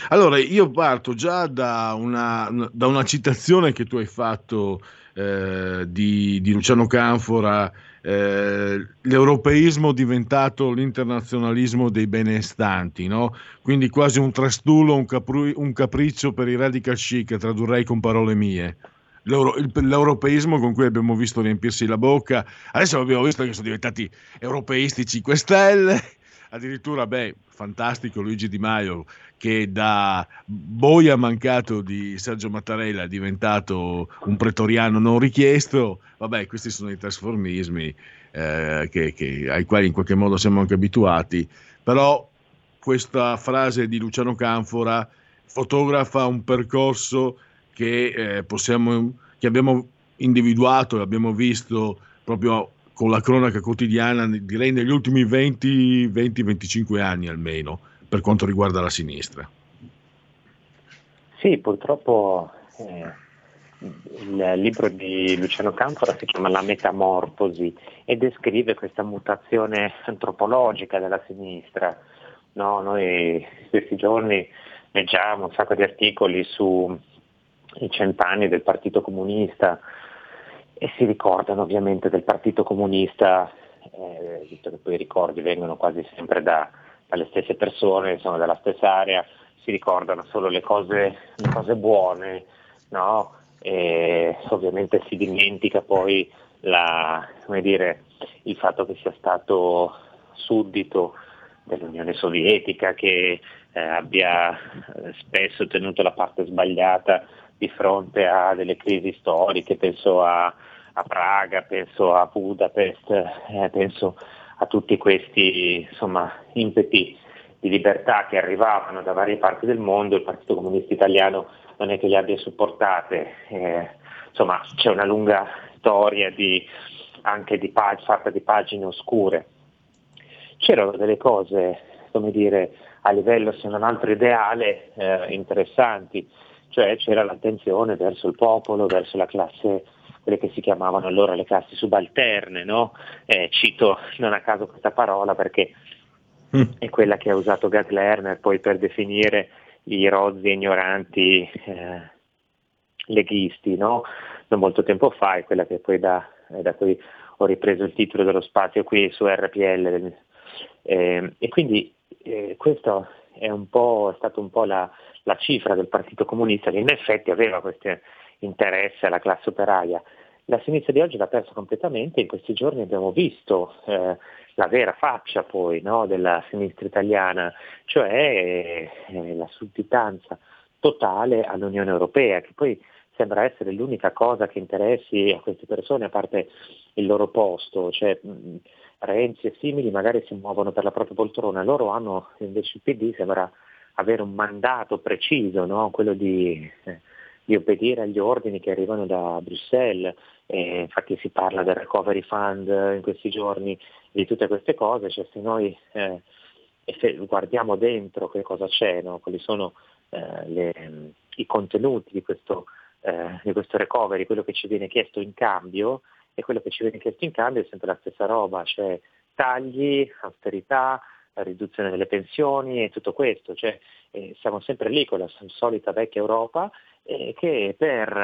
Allora, io parto già da una, da una citazione che tu hai fatto eh, di, di Luciano Canfora, eh, l'europeismo diventato l'internazionalismo dei benestanti, no? quindi quasi un trastulo, un, capru- un capriccio per i radical chic, tradurrei con parole mie. L'euro- il- l'europeismo con cui abbiamo visto riempirsi la bocca, adesso abbiamo visto che sono diventati europeisti 5 Stelle, addirittura, beh, fantastico Luigi Di Maio che da boia mancato di Sergio Mattarella è diventato un pretoriano non richiesto, vabbè, questi sono i trasformismi eh, che- che- ai quali in qualche modo siamo anche abituati, però questa frase di Luciano Canfora fotografa un percorso che, eh, possiamo, che abbiamo individuato e abbiamo visto proprio con la cronaca quotidiana, direi negli ultimi 20-25 anni almeno, per quanto riguarda la sinistra. Sì, purtroppo eh, il libro di Luciano Canfora si chiama La Metamorfosi e descrive questa mutazione antropologica della sinistra. No, noi questi giorni leggiamo un sacco di articoli sui cent'anni del Partito Comunista e si ricordano ovviamente del Partito Comunista, eh, visto che poi i ricordi vengono quasi sempre da- dalle stesse persone, sono della stessa area, si ricordano solo le cose, le cose buone, no? E ovviamente si dimentica poi la- dire, il fatto che sia stato suddito dell'Unione Sovietica, che eh, abbia eh, spesso tenuto la parte sbagliata di fronte a delle crisi storiche, penso a, a Praga, penso a Budapest, eh, penso a tutti questi insomma, impeti di libertà che arrivavano da varie parti del mondo, il Partito Comunista Italiano non è che li abbia supportate, eh, insomma c'è una lunga storia di, anche di pag- fatta di pagine oscure. C'erano delle cose, come dire, a livello se non altro ideale, eh, interessanti, cioè c'era l'attenzione verso il popolo, verso la classe, quelle che si chiamavano allora le classi subalterne, no? Eh, cito non a caso questa parola perché è quella che ha usato Gad Lerner poi per definire i rozzi e ignoranti eh, leghisti, no? non molto tempo fa, è quella che poi da, eh, da cui ho ripreso il titolo dello spazio qui su RPL. Eh, e quindi eh, questo è, un po', è stato un po' la, la cifra del Partito Comunista che in effetti aveva questo interesse alla classe operaia. La sinistra di oggi l'ha perso completamente, in questi giorni abbiamo visto eh, la vera faccia poi no, della sinistra italiana, cioè eh, la sudditanza totale all'Unione Europea, che poi sembra essere l'unica cosa che interessi a queste persone, a parte il loro posto, cioè mh, Renzi e simili magari si muovono per la propria poltrona, loro hanno invece il PD sembra avere un mandato preciso, no? quello di, eh, di obbedire agli ordini che arrivano da Bruxelles, e infatti si parla del recovery fund in questi giorni, di tutte queste cose, cioè se noi eh, guardiamo dentro che cosa c'è, no? quali sono eh, le, i contenuti di questo, eh, di questo recovery, quello che ci viene chiesto in cambio, e quello che ci viene chiesto in cambio è sempre la stessa roba, cioè tagli, austerità, la riduzione delle pensioni e tutto questo, cioè eh, siamo sempre lì con la solita vecchia Europa eh, che per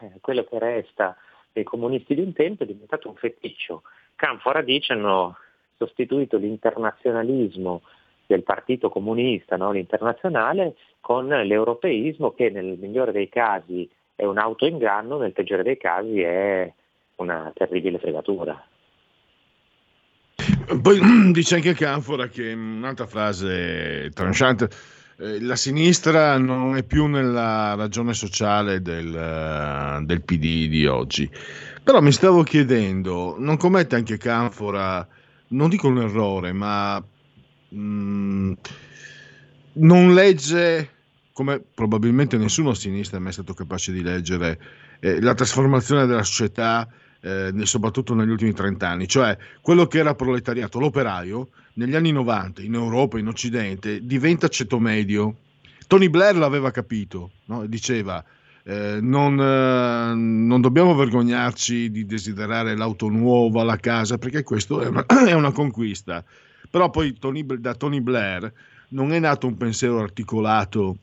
eh, quello che resta dei comunisti di un tempo è diventato un feticcio. Canfora dice hanno sostituito l'internazionalismo del partito comunista, no? l'internazionale, con l'europeismo che nel migliore dei casi è un autoinganno, nel peggiore dei casi è una terribile fregatura. Poi <clears throat> dice anche Canfora che un'altra frase tranchante, eh, la sinistra non è più nella ragione sociale del, eh, del PD di oggi. Però mi stavo chiedendo, non commette anche Canfora, non dico un errore, ma mm, non legge, come probabilmente nessuno a sinistra è mai stato capace di leggere, eh, la trasformazione della società, eh, soprattutto negli ultimi 30 anni, cioè quello che era proletariato, l'operaio, negli anni 90 in Europa, in Occidente, diventa ceto medio. Tony Blair l'aveva capito, no? diceva eh, non, eh, non dobbiamo vergognarci di desiderare l'auto nuova, la casa, perché questo è una, <clears throat> è una conquista. Però poi Tony- da Tony Blair non è nato un pensiero articolato,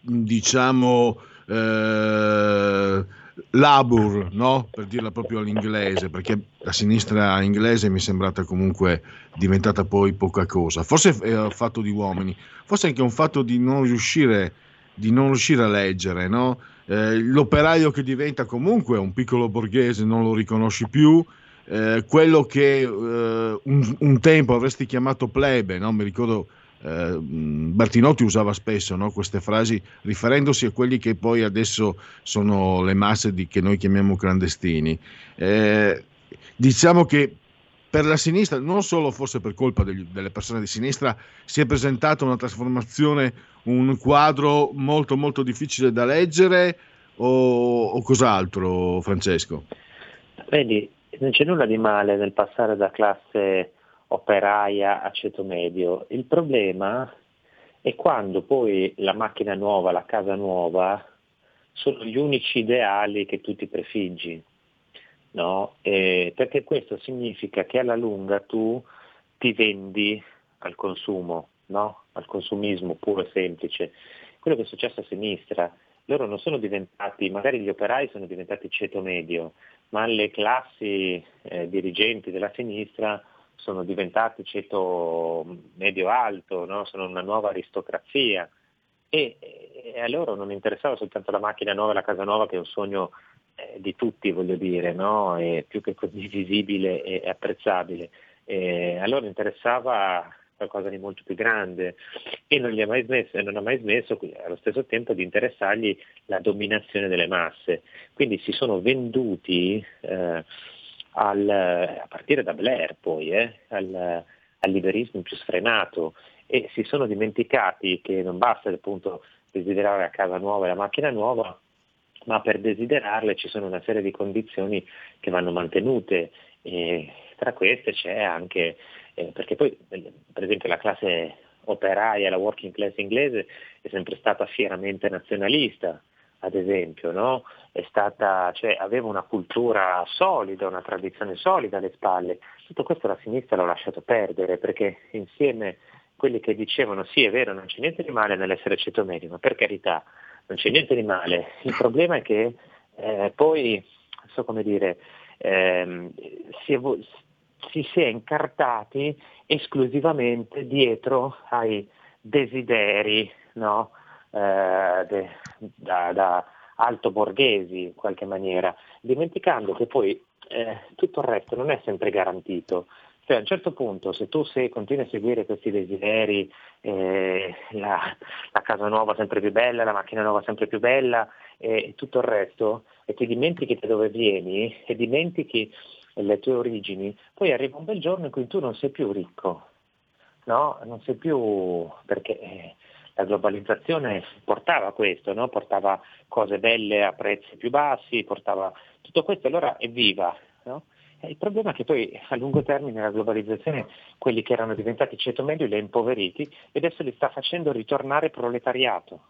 diciamo, eh, labor, no? per dirla proprio all'inglese, perché la sinistra inglese mi è sembrata comunque diventata poi poca cosa. Forse è un fatto di uomini, forse anche un fatto di non riuscire, di non riuscire a leggere, no? Eh, l'operaio che diventa comunque un piccolo borghese non lo riconosci più, eh, quello che eh, un, un tempo avresti chiamato plebe, no? mi ricordo eh, Bertinotti usava spesso no, queste frasi riferendosi a quelli che poi adesso sono le masse di, che noi chiamiamo clandestini. Eh, diciamo che per la sinistra, non solo forse per colpa degli- delle persone di sinistra, si è presentata una trasformazione, un quadro molto molto difficile da leggere o, o cos'altro, Francesco? Vedi, non c'è nulla di male nel passare da classe operaia ceto medio. Il problema è quando poi la macchina nuova, la casa nuova, sono gli unici ideali che tu ti prefiggi. No? Eh, perché questo significa che alla lunga tu ti vendi al consumo, no? al consumismo puro e semplice. Quello che è successo a sinistra, loro non sono diventati, magari gli operai sono diventati ceto medio, ma le classi eh, dirigenti della sinistra sono diventati ceto medio-alto, no? sono una nuova aristocrazia e, e a loro non interessava soltanto la macchina nuova e la casa nuova che è un sogno eh, di tutti, voglio dire, no? più che condivisibile e apprezzabile. E a loro interessava qualcosa di molto più grande e non, gli ha mai smesso, non ha mai smesso allo stesso tempo di interessargli la dominazione delle masse. Quindi si sono venduti eh, al, a partire da Blair poi, eh, al, al liberismo più sfrenato. E si sono dimenticati che non basta appunto desiderare la casa nuova e la macchina nuova, ma per desiderarle ci sono una serie di condizioni che vanno mantenute. E tra queste c'è anche, eh, perché poi per esempio la classe operaia, la working class inglese è sempre stata fieramente nazionalista, ad esempio, no? Stata, cioè, aveva una cultura solida, una tradizione solida alle spalle. Tutto questo la sinistra l'ha lasciato perdere perché insieme quelli che dicevano sì è vero non c'è niente di male nell'essere ceto medio, ma per carità non c'è niente di male. Il problema è che eh, poi, so come dire, ehm, si, è, si si è incartati esclusivamente dietro ai desideri no? Eh, de- da, da alto borghesi in qualche maniera, dimenticando che poi eh, tutto il resto non è sempre garantito. Cioè a un certo punto se tu se continui a seguire questi desideri, eh, la, la casa nuova sempre più bella, la macchina nuova sempre più bella e tutto il resto, e ti dimentichi da dove vieni e dimentichi le tue origini, poi arriva un bel giorno in cui tu non sei più ricco, no? Non sei più perché eh, la globalizzazione portava questo, no? portava cose belle a prezzi più bassi, portava tutto questo, allora evviva. No? Il problema è che poi a lungo termine la globalizzazione, quelli che erano diventati ceto medio li ha impoveriti e adesso li sta facendo ritornare proletariato.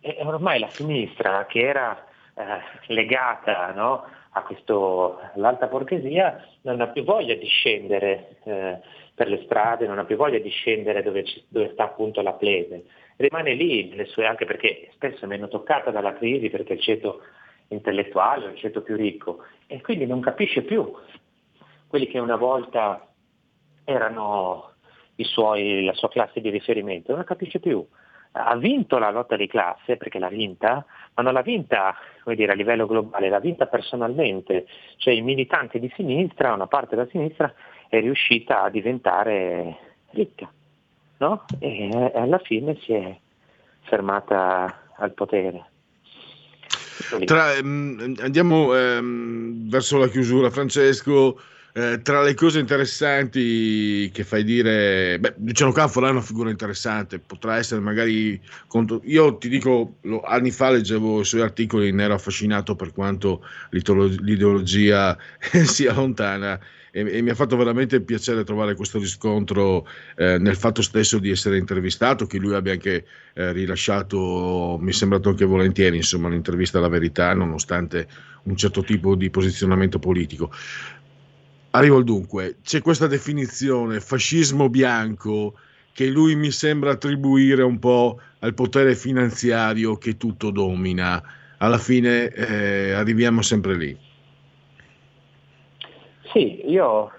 E ormai la sinistra, che era eh, legata no, a questo, all'alta borghesia non ha più voglia di scendere eh, per le strade, non ha più voglia di scendere dove, ci- dove sta appunto la plebe, rimane lì, sue, anche perché spesso è meno toccata dalla crisi perché il ceto intellettuale è il ceto più ricco e quindi non capisce più quelli che una volta erano suoi- la sua classe di riferimento, non capisce più. Ha vinto la lotta di classe perché l'ha vinta, ma non l'ha vinta dire, a livello globale, l'ha vinta personalmente, cioè i militanti di sinistra, una parte della sinistra è riuscita a diventare ricca, no? E e alla fine si è fermata al potere. Tra- ehm, andiamo ehm, verso la chiusura, Francesco. Eh, tra le cose interessanti che fai dire, beh, Luciano Canfora è una figura interessante, potrà essere magari contro... Io ti dico, lo- anni fa leggevo i suoi articoli, ne ero affascinato per quanto l'ideologia <laughs> sia lontana e, e mi ha fatto veramente piacere trovare questo riscontro eh, nel fatto stesso di essere intervistato, che lui abbia anche eh, rilasciato, mi è sembrato anche volentieri, insomma, un'intervista alla verità, nonostante un certo tipo di posizionamento politico. Arrivo al dunque, c'è questa definizione fascismo bianco che lui mi sembra attribuire un po' al potere finanziario che tutto domina. Alla fine eh, arriviamo sempre lì. Sì, io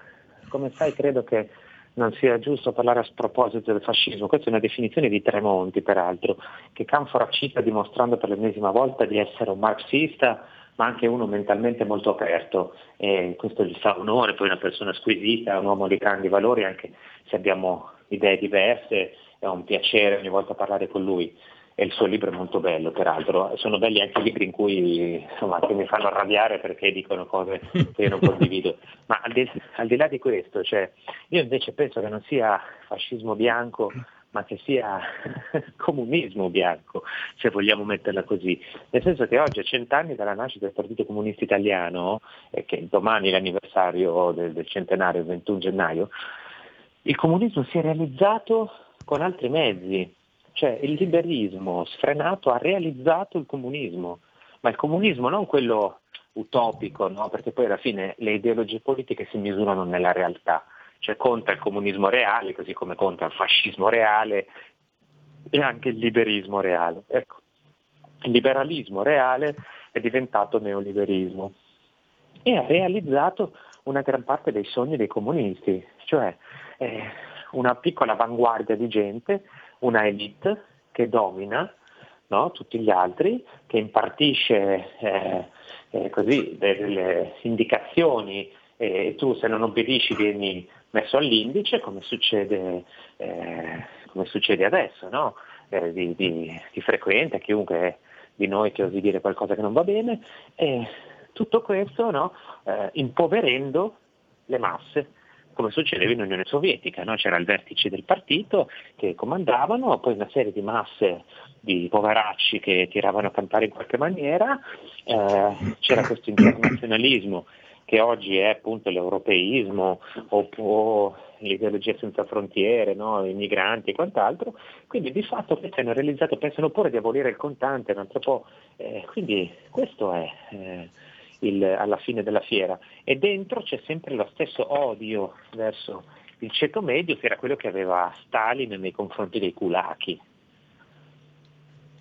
come sai credo che non sia giusto parlare a sproposito del fascismo, questa è una definizione di Tremonti peraltro, che Canfora cita dimostrando per l'ennesima volta di essere un marxista ma anche uno mentalmente molto aperto. E questo gli fa onore, poi una persona squisita, un uomo di grandi valori, anche se abbiamo idee diverse, è un piacere ogni volta parlare con lui. E il suo libro è molto bello peraltro, sono belli anche i libri in cui insomma, mi fanno arrabbiare perché dicono cose che io non condivido, ma al di, al di là di questo, cioè, io invece penso che non sia fascismo bianco ma che sia <laughs> comunismo bianco, se vogliamo metterla così. Nel senso che oggi a cent'anni dalla nascita del Partito Comunista Italiano, e che domani è l'anniversario del, del centenario, il 21 gennaio, il comunismo si è realizzato con altri mezzi, cioè il liberismo sfrenato ha realizzato il comunismo, ma il comunismo non quello utopico, no? perché poi alla fine le ideologie politiche si misurano nella realtà, cioè conta il comunismo reale, così come conta il fascismo reale e anche il liberismo reale. Ecco, il liberalismo reale è diventato neoliberismo e ha realizzato una gran parte dei sogni dei comunisti, cioè eh, una piccola avanguardia di gente, una elite che domina no, tutti gli altri, che impartisce eh, eh, così delle indicazioni e tu se non obbedisci vieni messo all'indice come succede, eh, come succede adesso, no? Eh, di, di, di frequente, chiunque di noi che osi dire qualcosa che non va bene, e tutto questo no? Eh, impoverendo le masse, come succedeva in Unione Sovietica, no? c'era il vertice del partito che comandavano, poi una serie di masse di poveracci che tiravano a cantare in qualche maniera, eh, c'era questo <coughs> internazionalismo che oggi è appunto l'europeismo o, l'ideologia senza frontiere, no? i migranti e quant'altro, quindi di fatto questi hanno realizzato, pensano pure di abolire il contante, un altro po', eh, quindi questo è eh, il, alla fine della fiera e dentro c'è sempre lo stesso odio verso il ceto medio che era quello che aveva Stalin nei confronti dei kulaki.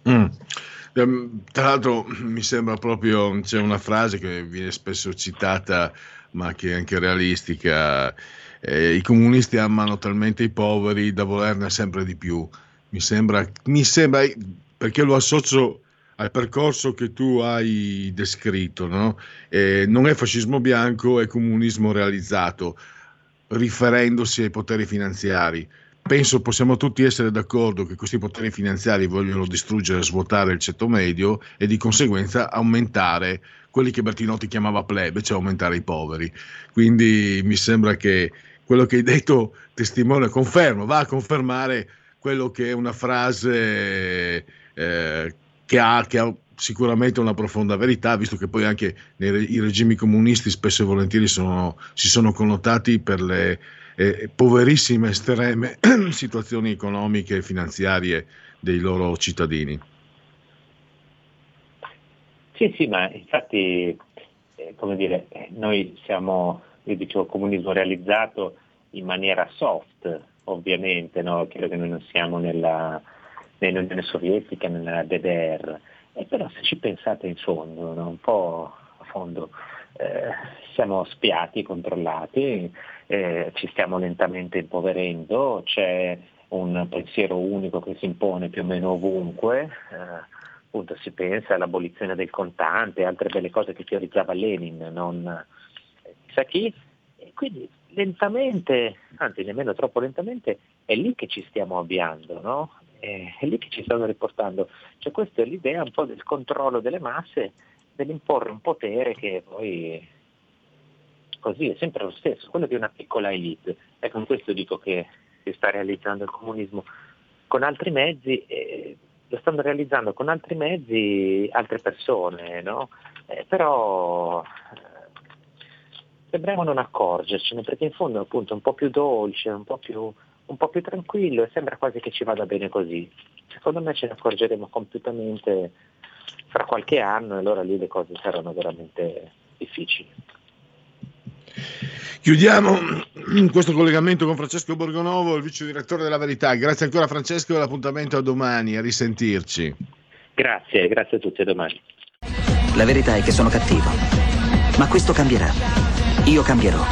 Mm. Ehm, Tra l'altro mi sembra proprio, c'è una frase che viene spesso citata, ma che è anche realistica, eh, i comunisti amano talmente i poveri da volerne sempre di più. Mi sembra, mi sembra perché lo associo al percorso che tu hai descritto, no? Eh, non è fascismo bianco, è comunismo realizzato, riferendosi ai poteri finanziari. Penso possiamo tutti essere d'accordo che questi poteri finanziari vogliono distruggere svuotare il ceto medio e di conseguenza aumentare quelli che Bertinotti chiamava plebe, cioè aumentare i poveri. Quindi mi sembra che quello che hai detto testimonia, conferma, va a confermare quello che è una frase eh, che, ha, che ha sicuramente una profonda verità, visto che poi anche nei, i regimi comunisti spesso e volentieri sono- si sono connotati per le eh, poverissime, estreme <clears throat> situazioni economiche e finanziarie dei loro cittadini. Sì, sì, ma infatti, eh, come dire, noi siamo, io dicevo, comunismo realizzato in maniera soft, ovviamente, no? credo che noi non siamo nella, nell'Unione Sovietica, nella DDR, Eh, però se ci pensate in fondo, no? un po' a fondo, eh, siamo spiati, controllati, eh, ci stiamo lentamente impoverendo, c'è un pensiero unico che si impone più o meno ovunque, eh, appunto si pensa all'abolizione del contante, altre belle cose che teorizzava Lenin, non eh, chissà chi, e quindi lentamente, anzi nemmeno troppo lentamente, è lì che ci stiamo avviando, no? È, è lì che ci stanno riportando. Cioè questa è l'idea un po' del controllo delle masse, dell'imporre un potere che poi così è sempre lo stesso, quello di una piccola elite. E con questo dico che si sta realizzando il comunismo con altri mezzi, eh, lo stanno realizzando con altri mezzi altre persone, no? Eh, però eh, sembriamo non accorgercene, perché in fondo appunto è un po' più dolce, un po' più, un po' più tranquillo e sembra quasi che ci vada bene così. Secondo me ce ne accorgeremo completamente fra qualche anno e allora lì le cose saranno veramente difficili. Chiudiamo questo collegamento con Francesco Borgonovo, il vice direttore della Verità. Grazie ancora Francesco e l'appuntamento a domani, a risentirci. Grazie, grazie a tutti, a domani. La verità è che sono cattivo. Ma questo cambierà. Io cambierò.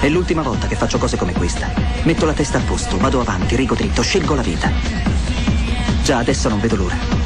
È l'ultima volta che faccio cose come questa. Metto la testa a posto, vado avanti, rigo dritto, scelgo la vita. Già adesso non vedo l'ora.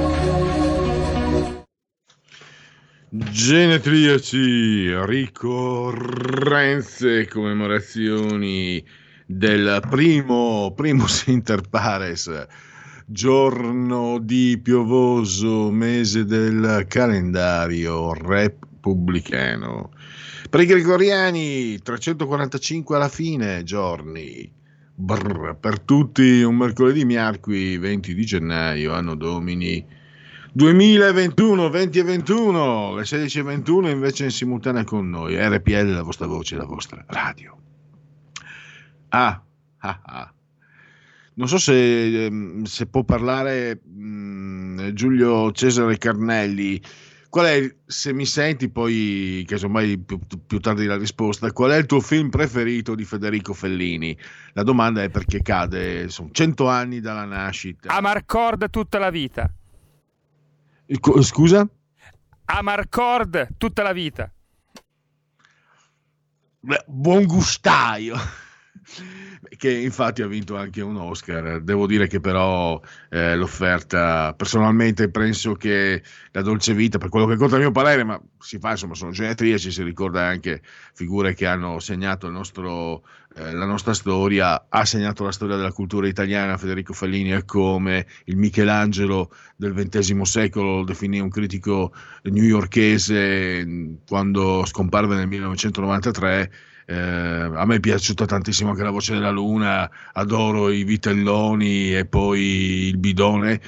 Genetriaci, ricorrenze, commemorazioni del primo primus <laughs> inter pares, giorno di piovoso mese del calendario repubblicano. Per i gregoriani 345 alla fine giorni. Brr, per tutti un mercoledì miarqui 20 di gennaio, anno domini 2021, 20 e 21, le 16 e 21 invece in simultanea con noi, RPL, la vostra voce, la vostra radio. Ah, ah, ah. Non so se, ehm, se può parlare mh, Giulio Cesare Carnelli. Qual è, se mi senti poi, casomai più, più tardi la risposta, qual è il tuo film preferito di Federico Fellini? La domanda è perché cade, sono 100 anni dalla nascita. Amarcord tutta la vita. Co- Scusa? Amarcord tutta la vita. Beh, Buon gustaio. Che infatti ha vinto anche un Oscar. Devo dire che però eh, l'offerta, personalmente penso che la dolce vita, per quello che conta a mio parere, ma si fa, insomma, sono genetriaci, si ricorda anche figure che hanno segnato il nostro, eh, la nostra storia, ha segnato la storia della cultura italiana. Federico Fellini è come il Michelangelo del XX secolo, lo definì un critico newyorkese mh, quando scomparve nel 1993. Eh, a me è piaciuta tantissimo anche la voce della luna, adoro i vitelloni e poi il bidone.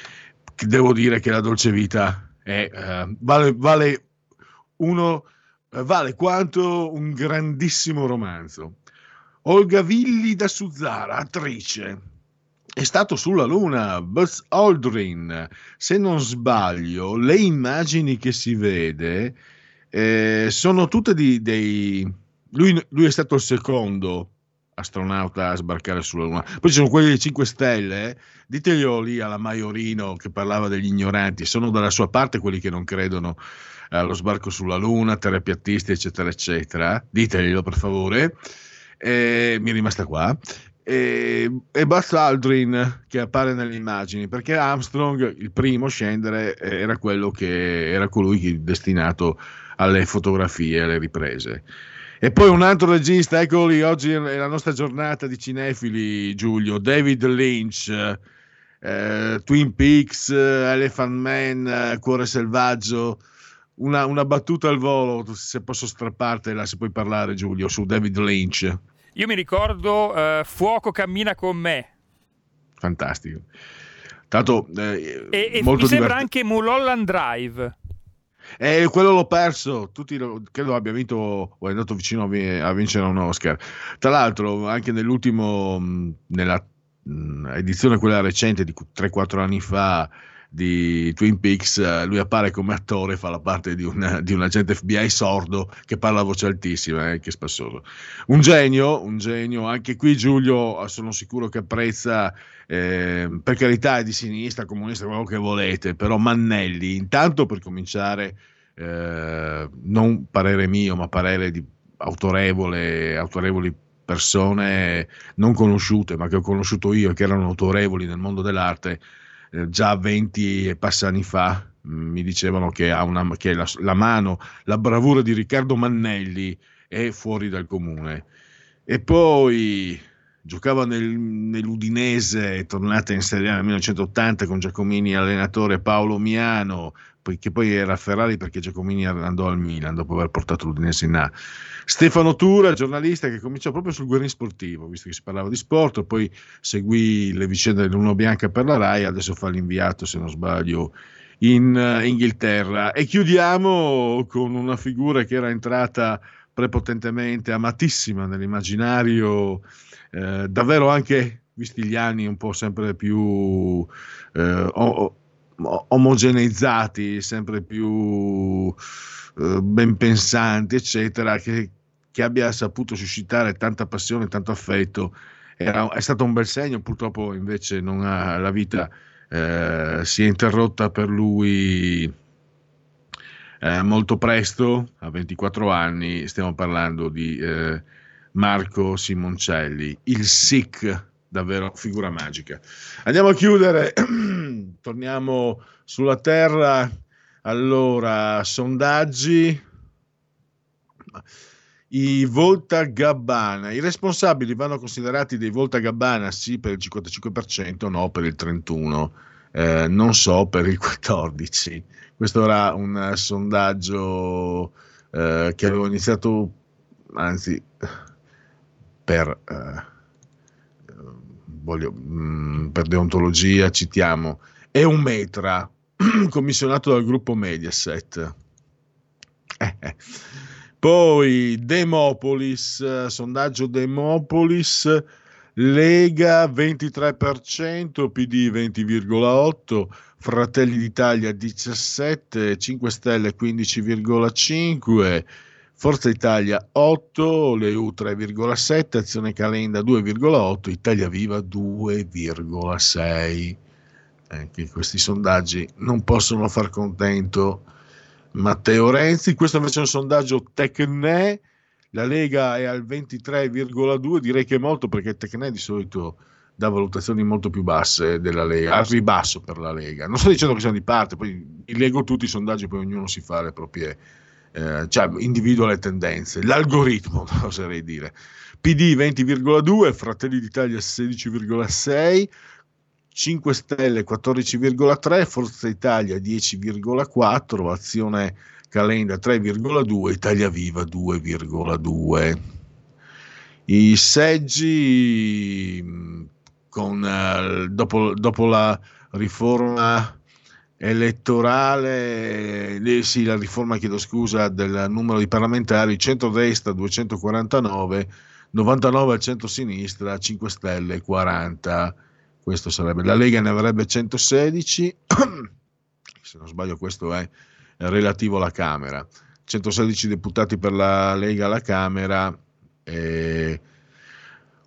Devo dire che la dolce vita è, eh, vale, vale uno, eh, vale quanto un grandissimo romanzo. Olga Villi da Suzzara, attrice, è stato sulla Luna, Buzz Aldrin. Se non sbaglio, le immagini che si vede eh, sono tutte di, dei... Lui, lui è stato il secondo astronauta a sbarcare sulla Luna. Poi ci sono quelli dei 5 Stelle, eh. diteglielo lì alla Maiorino che parlava degli ignoranti, sono dalla sua parte quelli che non credono allo sbarco sulla Luna, terapiattisti, eccetera, eccetera. Diteglielo per favore. E mi è rimasta qua. E, e Buzz Aldrin che appare nelle immagini perché Armstrong, il primo a scendere, eh, era quello che era colui destinato alle fotografie, alle riprese. E poi un altro regista, eccolo lì, oggi è la nostra giornata di cinefili, Giulio, David Lynch, eh, Twin Peaks, eh, Elephant Man, eh, Cuore Selvaggio, una, una battuta al volo, se posso strappartela, se puoi parlare Giulio, su David Lynch. Io mi ricordo eh, Fuoco cammina con me. Fantastico. Tanto, eh, E, e mi sembra anche Mulholland Drive. Eh, quello l'ho perso, tutti lo- credo abbia vinto o è andato vicino a, vi- a vincere un Oscar. Tra l'altro, anche nell'ultimo, nella edizione quella recente di 3-4 anni fa di Twin Peaks, eh, lui appare come attore, fa la parte di un, di un agente FBI sordo che parla a voce altissima, eh, che spassoso. Un genio, un genio, anche qui Giulio sono sicuro che apprezza, eh, per carità è di sinistra, comunista, quello che volete, però Mannelli, intanto per cominciare, eh, non parere mio, ma parere di autorevole, autorevoli persone non conosciute, ma che ho conosciuto io e che erano autorevoli nel mondo dell'arte, eh, già 20 e passa anni fa mh, mi dicevano che, ha una, che la, la mano, la bravura di Riccardo Mannelli è fuori dal comune. E poi giocava nel, nell'Udinese, tornata in Serie A nel 1980 con Giacomini allenatore Paolo Miano, che poi era a Ferrari perché Giacomini andò al Milan dopo aver portato l'Udinese in A. Stefano Tura, giornalista che cominciò proprio sul Guerin Sportivo, visto che si parlava di sport, poi seguì le vicende dell'Uno Bianca per la RAI, adesso fa l'inviato, se non sbaglio, in eh, Inghilterra. E chiudiamo con una figura che era entrata prepotentemente amatissima nell'immaginario, eh, davvero anche, visti gli anni, un po' sempre più eh, omogeneizzati, sempre più eh, ben pensanti, eccetera, che, che abbia saputo suscitare tanta passione, tanto affetto. Era- è stato un bel segno, purtroppo invece non ha, la vita eh, si è interrotta per lui eh, molto presto, a 24 anni, stiamo parlando di eh, Marco Simoncelli, il SIC, davvero figura magica. Andiamo a chiudere, <clears throat> torniamo sulla Terra. Allora, sondaggi. I Volta Gabbana, i responsabili vanno considerati dei Volta Gabbana sì per il 55%, no per il 31%, eh, non so per il 14%. Questo era un sondaggio eh, che avevo iniziato, anzi, per, eh, voglio, mh, per deontologia citiamo, è un metra <clears throat> commissionato dal gruppo Mediaset. Eh, eh. Poi Demopolis, sondaggio Demopolis, Lega 23%, PD 20,8%, Fratelli d'Italia 17%, 5 Stelle 15,5%, Forza Italia 8, Leu 3,7, Azione Calenda 2,8, Italia Viva 2,6. Anche questi sondaggi non possono far contento Matteo Renzi. Questo invece è un sondaggio Tecne. La Lega è al 23,2, direi che è molto perché Tecne di solito dà valutazioni molto più basse della Lega, al ribasso per la Lega. Non sto dicendo che siamo di parte, poi li leggo tutti i sondaggi, poi ognuno si fa le proprie, eh, cioè individua le tendenze, l'algoritmo, <laughs> oserei dire. PD 20,2, Fratelli d'Italia 16,6, 5 Stelle 14,3, Forza Italia 10,4, Azione Calenda 3,2, Italia Viva 2,2. I seggi mh, con, eh, dopo, dopo la riforma elettorale, eh, sì, la riforma, chiedo scusa, del numero di parlamentari, centro-destra 249, 99 al centro-sinistra, 5 Stelle 40. Questo sarebbe la Lega ne avrebbe 116, <clears throat> se non sbaglio questo è relativo alla Camera. 116 deputati per la Lega alla Camera, eh,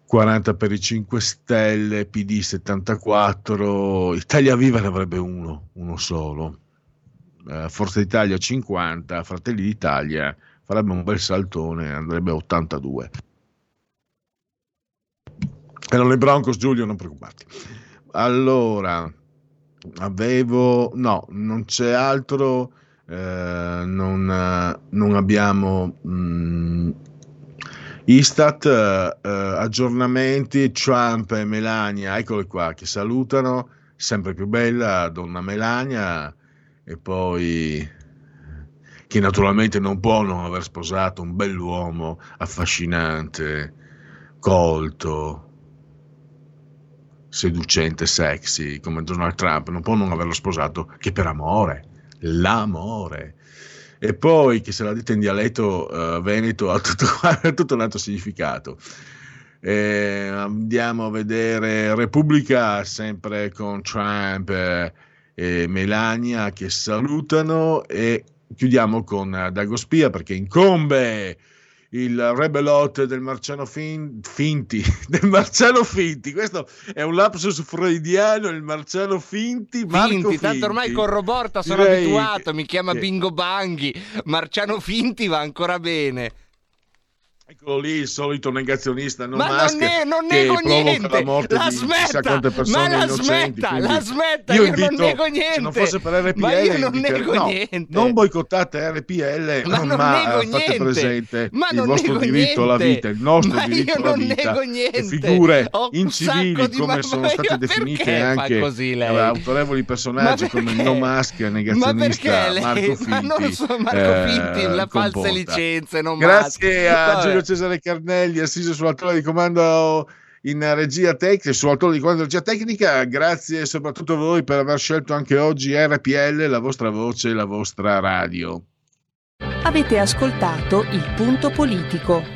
40 per i 5 Stelle, PD 74, Italia Viva ne avrebbe uno, uno solo. Eh, Forza Italia 50, Fratelli d'Italia farebbe un bel saltone, andrebbe a 82. Erano i Broncos, Giulio, non preoccuparti. Allora, avevo... No, non c'è altro. eh, non, non abbiamo... mm, Istat, eh, eh, aggiornamenti, Trump e Melania, eccoli qua, che salutano, sempre più bella, donna Melania, e poi che naturalmente non può non aver sposato un bell'uomo affascinante, colto, seducente, sexy come Donald Trump, non può non averlo sposato che per amore, l'amore. E poi che se la dite in dialetto eh, veneto ha tutto, <laughs> ha tutto un altro significato. Eh, andiamo a vedere Repubblica sempre con Trump eh, e Melania che salutano e chiudiamo con eh, Dago Spia perché incombe il rebelot del Marciano Fin- Finti <laughs> del Marciano Finti. Questo è un lapsus freudiano il Marciano Finti Marco Finti, Finti, tanto ormai con Roborta sono Direi abituato, che- mi chiama Bingo Banghi, Marciano Finti va ancora bene. Eccolo lì il solito negazionista non Ma non ne- non nego niente. la morte La smetta. Ma la innocenti smetta, quindi la smetta, io io non invito nego se non niente. fosse per RPL Ma io non inviterei- nego no, niente. non boicottate RPL Ma non ma nego fate niente. presente Ma il non vostro diritto alla niente. vita il nostro Ma diritto alla non vita nego niente. figure Ho incivili come ma- sono ma state definite anche così lei? autorevoli personaggi Ma come perché? No Musk Ma negazionista lei? Marco Ma non Finti so, Marco Finti, la false comporta. licenze, non Grazie a. Giulio Cesare Carnelli, assiso sulla torre di comando in regia tecnica, sulla torre di comando in regia tecnica. Grazie soprattutto a voi per aver scelto anche oggi RPL, la vostra voce, la vostra radio. Avete ascoltato il punto politico.